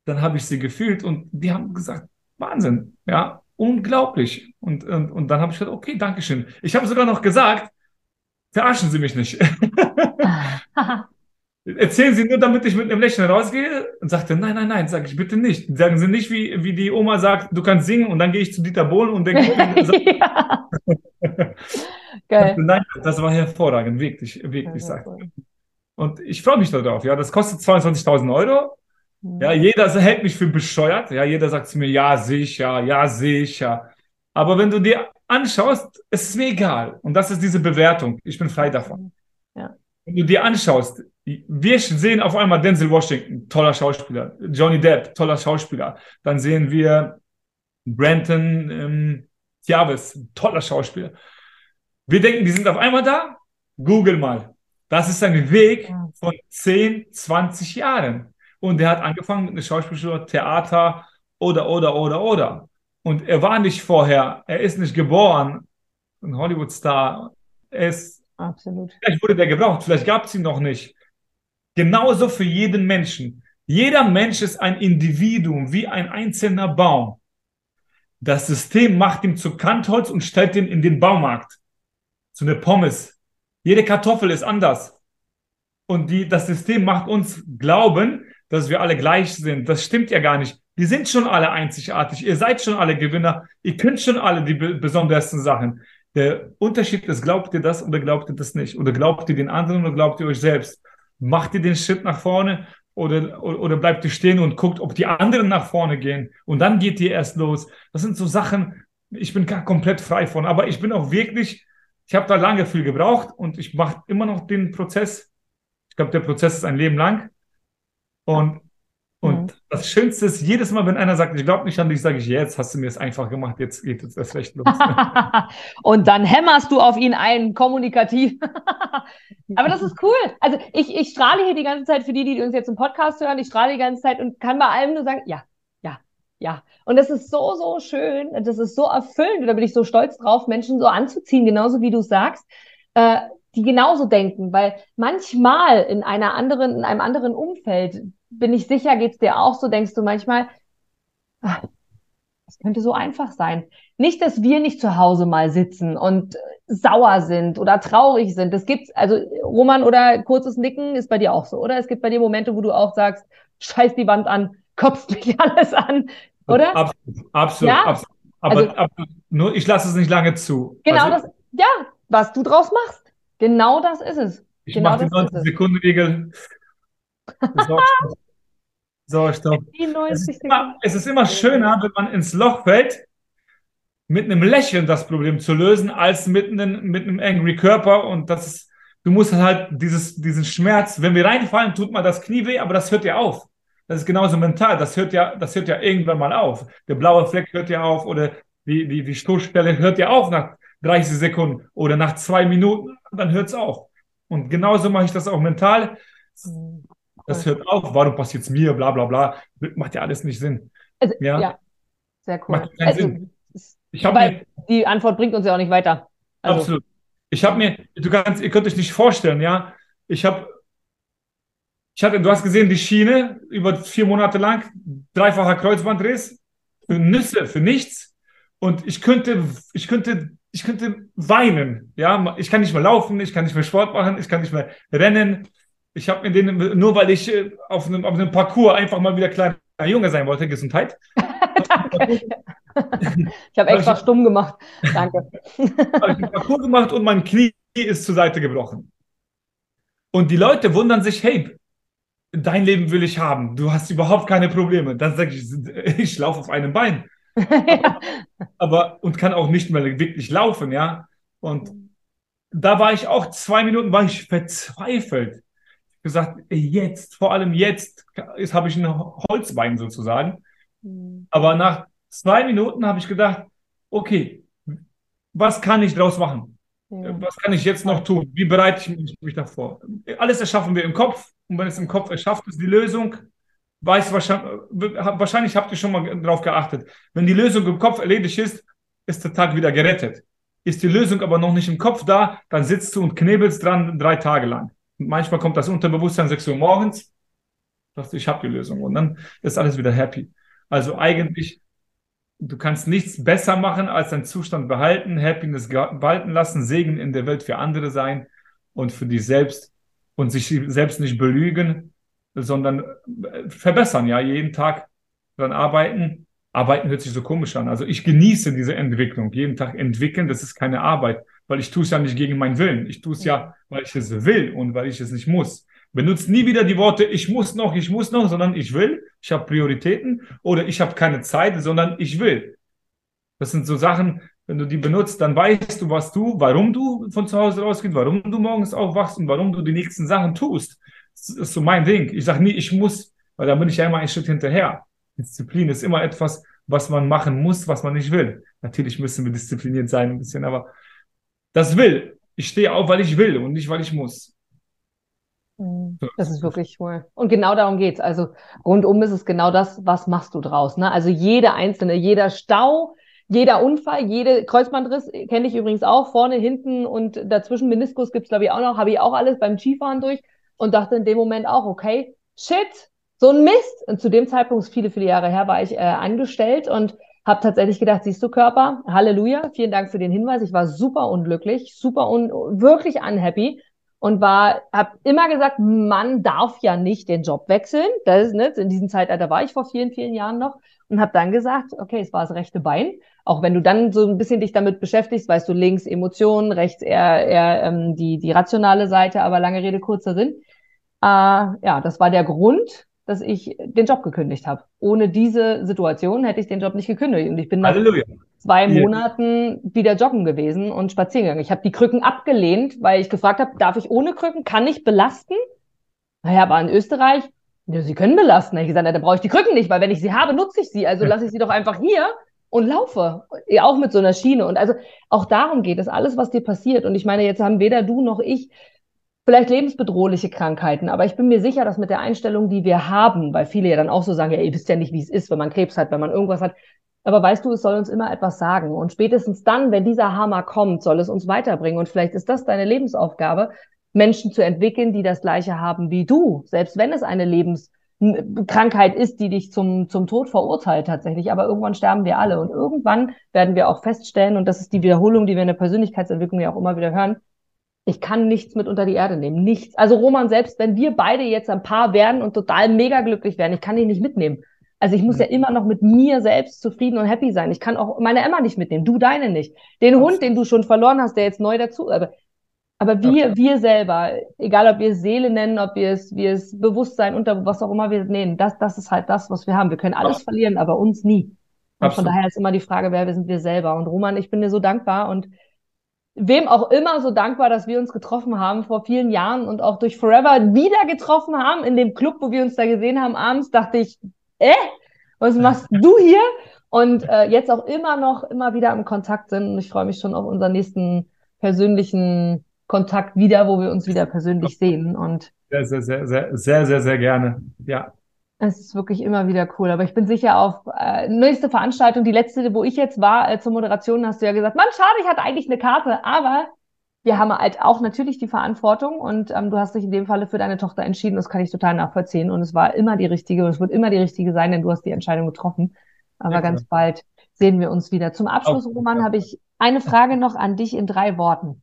dann habe ich sie gefühlt und die haben gesagt, Wahnsinn, ja, unglaublich. Und, und, und dann habe ich gesagt, okay, Dankeschön. Ich habe sogar noch gesagt, verarschen Sie mich nicht. Erzählen Sie nur, damit ich mit einem Lächeln rausgehe und sagte, nein, nein, nein, sage ich bitte nicht. Sagen Sie nicht, wie, wie die Oma sagt, du kannst singen und dann gehe ich zu Dieter Bohlen und denke, Geil. nein, das war hervorragend, wirklich, wirklich, sagt Und ich freue mich darauf, ja, das kostet 22.000 Euro. Mhm. Ja, jeder hält mich für bescheuert, ja, jeder sagt zu mir, ja, sicher, ja, sicher. Aber wenn du dir anschaust, es ist mir egal. Und das ist diese Bewertung. Ich bin frei davon. Ja. Wenn du dir anschaust, wir sehen auf einmal Denzel Washington, toller Schauspieler, Johnny Depp, toller Schauspieler. Dann sehen wir Brenton ähm, Tiavis, toller Schauspieler. Wir denken, die sind auf einmal da. Google mal. Das ist ein Weg von 10, 20 Jahren. Und der hat angefangen mit einer Schauspielschule, Theater oder, oder, oder, oder. Und er war nicht vorher, er ist nicht geboren, ein Hollywood-Star. Er ist Absolut. Vielleicht wurde der gebraucht, vielleicht gab es ihn noch nicht. Genauso für jeden Menschen. Jeder Mensch ist ein Individuum, wie ein einzelner Baum. Das System macht ihn zu Kantholz und stellt ihn in den Baumarkt. Zu einer Pommes. Jede Kartoffel ist anders. Und die, das System macht uns glauben, dass wir alle gleich sind. Das stimmt ja gar nicht. Wir sind schon alle einzigartig. Ihr seid schon alle Gewinner. Ihr könnt schon alle die besondersten Sachen. Der Unterschied ist, glaubt ihr das oder glaubt ihr das nicht? Oder glaubt ihr den anderen oder glaubt ihr euch selbst? Macht ihr den Schritt nach vorne oder, oder, bleibt ihr stehen und guckt, ob die anderen nach vorne gehen? Und dann geht ihr erst los. Das sind so Sachen, ich bin gar komplett frei von. Aber ich bin auch wirklich, ich habe da lange viel gebraucht und ich mache immer noch den Prozess. Ich glaube, der Prozess ist ein Leben lang. Und und mhm. das Schönste ist, jedes Mal, wenn einer sagt, ich glaube nicht an dich, sage ich, jetzt hast du mir es einfach gemacht, jetzt geht es erst recht los. und dann hämmerst du auf ihn ein, kommunikativ. Aber das ist cool. Also ich, ich strahle hier die ganze Zeit für die, die uns jetzt im Podcast hören, ich strahle die ganze Zeit und kann bei allem nur sagen, ja, ja. Und das ist so, so schön, das ist so erfüllend, da bin ich so stolz drauf, Menschen so anzuziehen, genauso wie du sagst. Äh, die genauso denken, weil manchmal in einer anderen, in einem anderen Umfeld, bin ich sicher, geht's dir auch so, denkst du manchmal, ach, das könnte so einfach sein. Nicht, dass wir nicht zu Hause mal sitzen und sauer sind oder traurig sind. Das gibt's, also Roman oder kurzes Nicken ist bei dir auch so, oder? Es gibt bei dir Momente, wo du auch sagst, scheiß die Wand an, kotzt mich alles an, oder? Absolut, absolut, ja? absolut. Aber, also, aber, nur ich lasse es nicht lange zu. Genau also, das, ja, was du draus machst. Genau das ist es. Ich genau mache die 90 Sekunden Regel. Sauerstoff. Es ist, immer, es ist immer schöner, wenn man ins Loch fällt, mit einem Lächeln das Problem zu lösen, als mit einem, mit einem angry Körper. Und das ist, du musst halt dieses, diesen Schmerz, wenn wir reinfallen, tut mal das Knie weh, aber das hört ja auf. Das ist genauso mental. Das hört ja, das hört ja irgendwann mal auf. Der blaue Fleck hört ja auf oder die, die, die Stoßstelle hört ja auf nach 30 Sekunden oder nach zwei Minuten, dann hört es auf. Und genauso mache ich das auch mental. Das hört auf. Warum passiert es mir? Bla, bla, bla. Macht ja alles nicht Sinn. Also, ja? ja? sehr cool. Macht keinen also, Sinn. Ich Weil mir, die Antwort bringt uns ja auch nicht weiter. Also, absolut. Ich habe mir, du kannst, ihr könnt euch nicht vorstellen, ja. Ich habe ich hatte, du hast gesehen, die Schiene über vier Monate lang, dreifacher Kreuzbandriss, für Nüsse, für nichts. Und ich könnte, ich könnte, ich könnte weinen. Ja, ich kann nicht mehr laufen, ich kann nicht mehr Sport machen, ich kann nicht mehr rennen. Ich habe mir den, nur weil ich äh, auf einem, auf einem Parcours einfach mal wieder kleiner Junge sein wollte, Gesundheit. ich habe extra stumm gemacht. Danke. habe ich den Parcours gemacht und mein Knie ist zur Seite gebrochen. Und die Leute wundern sich, hey, dein Leben will ich haben. Du hast überhaupt keine Probleme. Dann sage ich, ich laufe auf einem Bein. ja. aber, und kann auch nicht mehr wirklich laufen, ja. Und da war ich auch zwei Minuten, war ich verzweifelt. Gesagt, jetzt, vor allem jetzt, jetzt habe ich ein Holzbein sozusagen. Mhm. Aber nach zwei Minuten habe ich gedacht, okay, was kann ich daraus machen? Ja. Was kann ich jetzt noch tun? Wie bereite ich mich davor? Alles erschaffen wir im Kopf. Und wenn es im Kopf erschafft ist, die Lösung, weiß wahrscheinlich, wahrscheinlich habt ihr schon mal darauf geachtet. Wenn die Lösung im Kopf erledigt ist, ist der Tag wieder gerettet. Ist die Lösung aber noch nicht im Kopf da, dann sitzt du und knebelst dran drei Tage lang. Und manchmal kommt das Unterbewusstsein 6 Uhr morgens, du, ich habe die Lösung und dann ist alles wieder happy. Also eigentlich, du kannst nichts besser machen, als deinen Zustand behalten, Happiness walten lassen, Segen in der Welt für andere sein und für dich selbst und sich selbst nicht belügen, sondern äh, verbessern, ja, jeden Tag dran arbeiten. Arbeiten hört sich so komisch an. Also ich genieße diese Entwicklung. Jeden Tag entwickeln, das ist keine Arbeit, weil ich tue es ja nicht gegen meinen Willen. Ich tue es ja, weil ich es will und weil ich es nicht muss. Benutzt nie wieder die Worte, ich muss noch, ich muss noch, sondern ich will, ich habe Prioritäten oder ich habe keine Zeit, sondern ich will. Das sind so Sachen, wenn du die benutzt, dann weißt du, was du, warum du von zu Hause rausgehst, warum du morgens aufwachst und warum du die nächsten Sachen tust. Das ist so mein Ding. Ich sage nie, ich muss, weil da bin ich ja immer einen Schritt hinterher. Disziplin ist immer etwas, was man machen muss, was man nicht will. Natürlich müssen wir diszipliniert sein ein bisschen, aber das will. Ich stehe auf, weil ich will und nicht, weil ich muss. Mhm. Das ist wirklich cool. Und genau darum geht's. Also rundum ist es genau das, was machst du draus. Ne? Also jeder einzelne, jeder Stau, jeder Unfall, jede Kreuzbandriss kenne ich übrigens auch, vorne, hinten und dazwischen Meniskus gibt's glaube ich auch noch, habe ich auch alles beim Skifahren durch und dachte in dem Moment auch, okay, shit, so ein Mist. Und zu dem Zeitpunkt, viele, viele Jahre her, war ich äh, angestellt und habe tatsächlich gedacht, siehst du Körper, Halleluja, vielen Dank für den Hinweis. Ich war super unglücklich, super un wirklich unhappy und war, habe immer gesagt, man darf ja nicht den Job wechseln. Das ist, ne, in diesem Zeitalter war ich vor vielen, vielen Jahren noch und habe dann gesagt, okay, es war das rechte Bein. Auch wenn du dann so ein bisschen dich damit beschäftigst, weißt du, links Emotionen, rechts eher, eher ähm, die, die rationale Seite, aber lange Rede, kurzer Sinn. Äh, ja, das war der Grund, dass ich den Job gekündigt habe. Ohne diese Situation hätte ich den Job nicht gekündigt. Und ich bin nach Halleluja. zwei Monaten wieder joggen gewesen und spazieren gegangen. Ich habe die Krücken abgelehnt, weil ich gefragt habe, darf ich ohne Krücken, kann ich belasten? Naja, aber in Österreich, ja, sie können belasten. Da ich gesagt, na, da brauche ich die Krücken nicht, weil wenn ich sie habe, nutze ich sie. Also lasse ich sie doch einfach hier und laufe. Ja, auch mit so einer Schiene. Und also auch darum geht es, alles, was dir passiert. Und ich meine, jetzt haben weder du noch ich vielleicht lebensbedrohliche Krankheiten, aber ich bin mir sicher, dass mit der Einstellung, die wir haben, weil viele ja dann auch so sagen, ja, ihr wisst ja nicht, wie es ist, wenn man Krebs hat, wenn man irgendwas hat, Aber weißt du, es soll uns immer etwas sagen. Und spätestens dann, wenn dieser Hammer kommt, soll es uns weiterbringen. Und vielleicht ist das deine Lebensaufgabe, Menschen zu entwickeln, die das Gleiche haben wie du. Selbst wenn es eine Lebenskrankheit ist, die dich zum, zum Tod verurteilt tatsächlich. Aber irgendwann sterben wir alle. Und irgendwann werden wir auch feststellen, und das ist die Wiederholung, die wir in der Persönlichkeitsentwicklung ja auch immer wieder hören, ich kann nichts mit unter die Erde nehmen. Nichts. Also Roman, selbst wenn wir beide jetzt ein Paar werden und total mega glücklich werden, ich kann ihn nicht mitnehmen. Also ich muss ja immer noch mit mir selbst zufrieden und happy sein. Ich kann auch meine Emma nicht mitnehmen, du deine nicht. Den Hund, den du schon verloren hast, der jetzt neu dazu. Aber, aber wir, okay. wir selber, egal ob wir es Seele nennen, ob wir es, wir es Bewusstsein unter was auch immer wir nehmen, das, das ist halt das, was wir haben. Wir können alles ja. verlieren, aber uns nie. Und Absolut. von daher ist immer die Frage, wer sind wir selber? Und Roman, ich bin dir so dankbar und wem auch immer so dankbar, dass wir uns getroffen haben vor vielen Jahren und auch durch Forever wieder getroffen haben in dem Club, wo wir uns da gesehen haben abends, dachte ich, äh, was machst du hier? Und äh, jetzt auch immer noch, immer wieder im Kontakt sind. Und ich freue mich schon auf unseren nächsten persönlichen Kontakt wieder, wo wir uns wieder persönlich sehen. Und sehr, sehr, sehr, sehr, sehr, sehr, sehr gerne. Ja. Es ist wirklich immer wieder cool. Aber ich bin sicher auf äh, nächste Veranstaltung, die letzte, wo ich jetzt war, äh, zur Moderation, hast du ja gesagt, Mann, schade, ich hatte eigentlich eine Karte, aber wir haben halt auch natürlich die Verantwortung und ähm, du hast dich in dem Falle für deine Tochter entschieden. Das kann ich total nachvollziehen und es war immer die richtige und es wird immer die richtige sein, denn du hast die Entscheidung getroffen. Aber ja, ganz bald sehen wir uns wieder. Zum Abschluss, Roman, habe ich eine Frage noch an dich in drei Worten.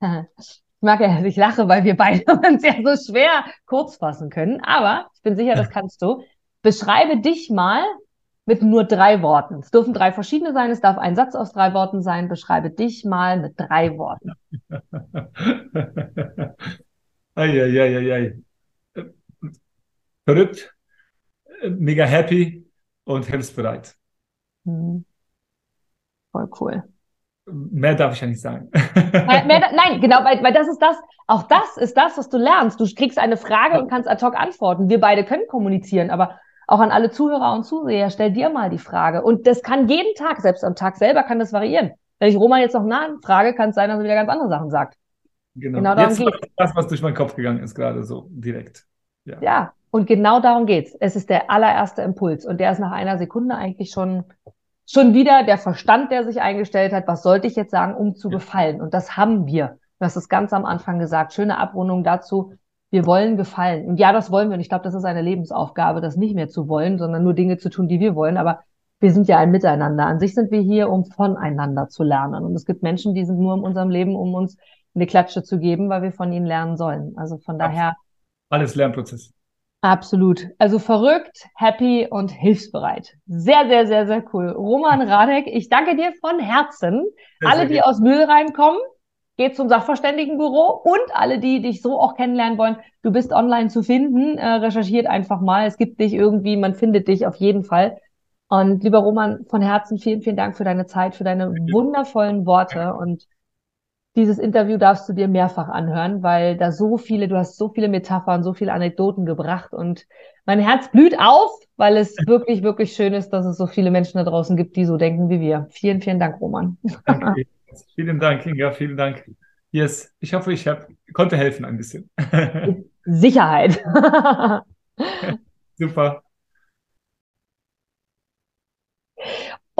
Ich mag ja, dass ich lache, weil wir beide uns ja so schwer kurz fassen können. Aber ich bin sicher, das kannst du. Beschreibe dich mal mit nur drei Worten. Es dürfen drei verschiedene sein, es darf ein Satz aus drei Worten sein. Beschreibe dich mal mit drei Worten. Eieieiei. Verrückt, mega happy und hilfsbereit. Hm. Voll cool. Mehr darf ich ja nicht sagen. Mehr, mehr, nein, genau, weil, weil das ist das, auch das ist das, was du lernst. Du kriegst eine Frage und kannst ad hoc antworten. Wir beide können kommunizieren, aber auch an alle Zuhörer und Zuseher, stell dir mal die Frage. Und das kann jeden Tag, selbst am Tag selber kann das variieren. Wenn ich Roman jetzt noch nachfrage, kann es sein, dass er wieder ganz andere Sachen sagt. Genau, genau darum geht Das, was durch meinen Kopf gegangen ist, gerade so direkt. Ja. ja, und genau darum geht's. Es ist der allererste Impuls und der ist nach einer Sekunde eigentlich schon schon wieder der Verstand, der sich eingestellt hat, was sollte ich jetzt sagen, um zu gefallen? Und das haben wir. Das ist ganz am Anfang gesagt. Schöne Abrundung dazu wir wollen gefallen. Und ja, das wollen wir. Und ich glaube, das ist eine Lebensaufgabe, das nicht mehr zu wollen, sondern nur Dinge zu tun, die wir wollen. Aber wir sind ja ein Miteinander. An sich sind wir hier, um voneinander zu lernen. Und es gibt Menschen, die sind nur in unserem Leben, um uns eine Klatsche zu geben, weil wir von ihnen lernen sollen. Also von daher. Alles Lernprozess. Absolut. Also verrückt, happy und hilfsbereit. Sehr, sehr, sehr, sehr cool. Roman Radek, ich danke dir von Herzen. Sehr, Alle, die aus Müll reinkommen, Geh zum Sachverständigenbüro und alle, die dich so auch kennenlernen wollen, du bist online zu finden, äh, recherchiert einfach mal. Es gibt dich irgendwie, man findet dich auf jeden Fall. Und lieber Roman, von Herzen vielen, vielen Dank für deine Zeit, für deine wundervollen Worte und dieses Interview darfst du dir mehrfach anhören, weil da so viele, du hast so viele Metaphern, so viele Anekdoten gebracht und mein Herz blüht auf, weil es wirklich, wirklich schön ist, dass es so viele Menschen da draußen gibt, die so denken wie wir. Vielen, vielen Dank, Roman. Danke. Vielen Dank, Inga, vielen Dank. Yes, ich hoffe, ich hab, konnte helfen ein bisschen. Sicherheit. Super.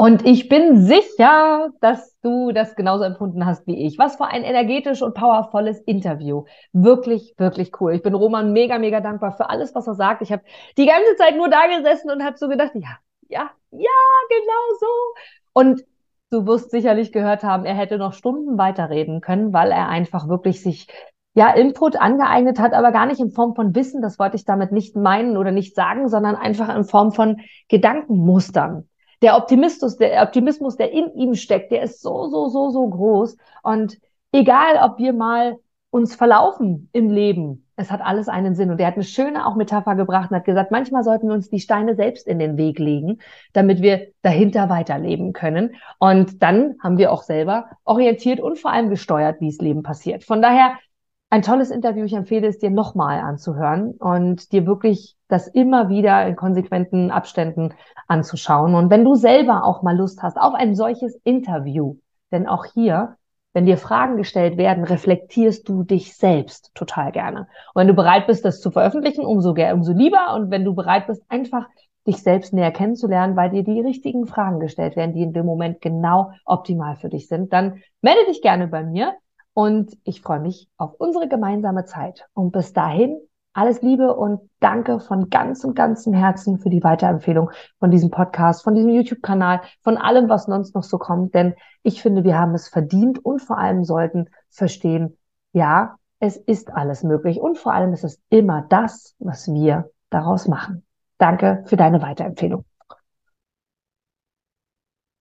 Und ich bin sicher, dass du das genauso empfunden hast wie ich. Was für ein energetisch und powervolles Interview. Wirklich, wirklich cool. Ich bin Roman mega, mega dankbar für alles, was er sagt. Ich habe die ganze Zeit nur da gesessen und habe so gedacht, ja, ja, ja, genau so. Und Du wirst sicherlich gehört haben, er hätte noch Stunden weiterreden können, weil er einfach wirklich sich ja Input angeeignet hat, aber gar nicht in Form von Wissen, das wollte ich damit nicht meinen oder nicht sagen, sondern einfach in Form von Gedankenmustern. Der Optimismus, der Optimismus, der in ihm steckt, der ist so, so, so, so groß. Und egal, ob wir mal uns verlaufen im Leben, es hat alles einen Sinn. Und er hat eine schöne auch Metapher gebracht und hat gesagt, manchmal sollten wir uns die Steine selbst in den Weg legen, damit wir dahinter weiterleben können. Und dann haben wir auch selber orientiert und vor allem gesteuert, wie es Leben passiert. Von daher ein tolles Interview. Ich empfehle es dir nochmal anzuhören und dir wirklich das immer wieder in konsequenten Abständen anzuschauen. Und wenn du selber auch mal Lust hast auf ein solches Interview, denn auch hier wenn dir Fragen gestellt werden, reflektierst du dich selbst total gerne. Und wenn du bereit bist, das zu veröffentlichen, umso, umso lieber. Und wenn du bereit bist, einfach dich selbst näher kennenzulernen, weil dir die richtigen Fragen gestellt werden, die in dem Moment genau optimal für dich sind, dann melde dich gerne bei mir und ich freue mich auf unsere gemeinsame Zeit. Und bis dahin alles Liebe und danke von ganzem, ganzem Herzen für die Weiterempfehlung von diesem Podcast, von diesem YouTube-Kanal, von allem, was sonst noch so kommt. Denn ich finde, wir haben es verdient und vor allem sollten verstehen, ja, es ist alles möglich und vor allem ist es immer das, was wir daraus machen. Danke für deine Weiterempfehlung.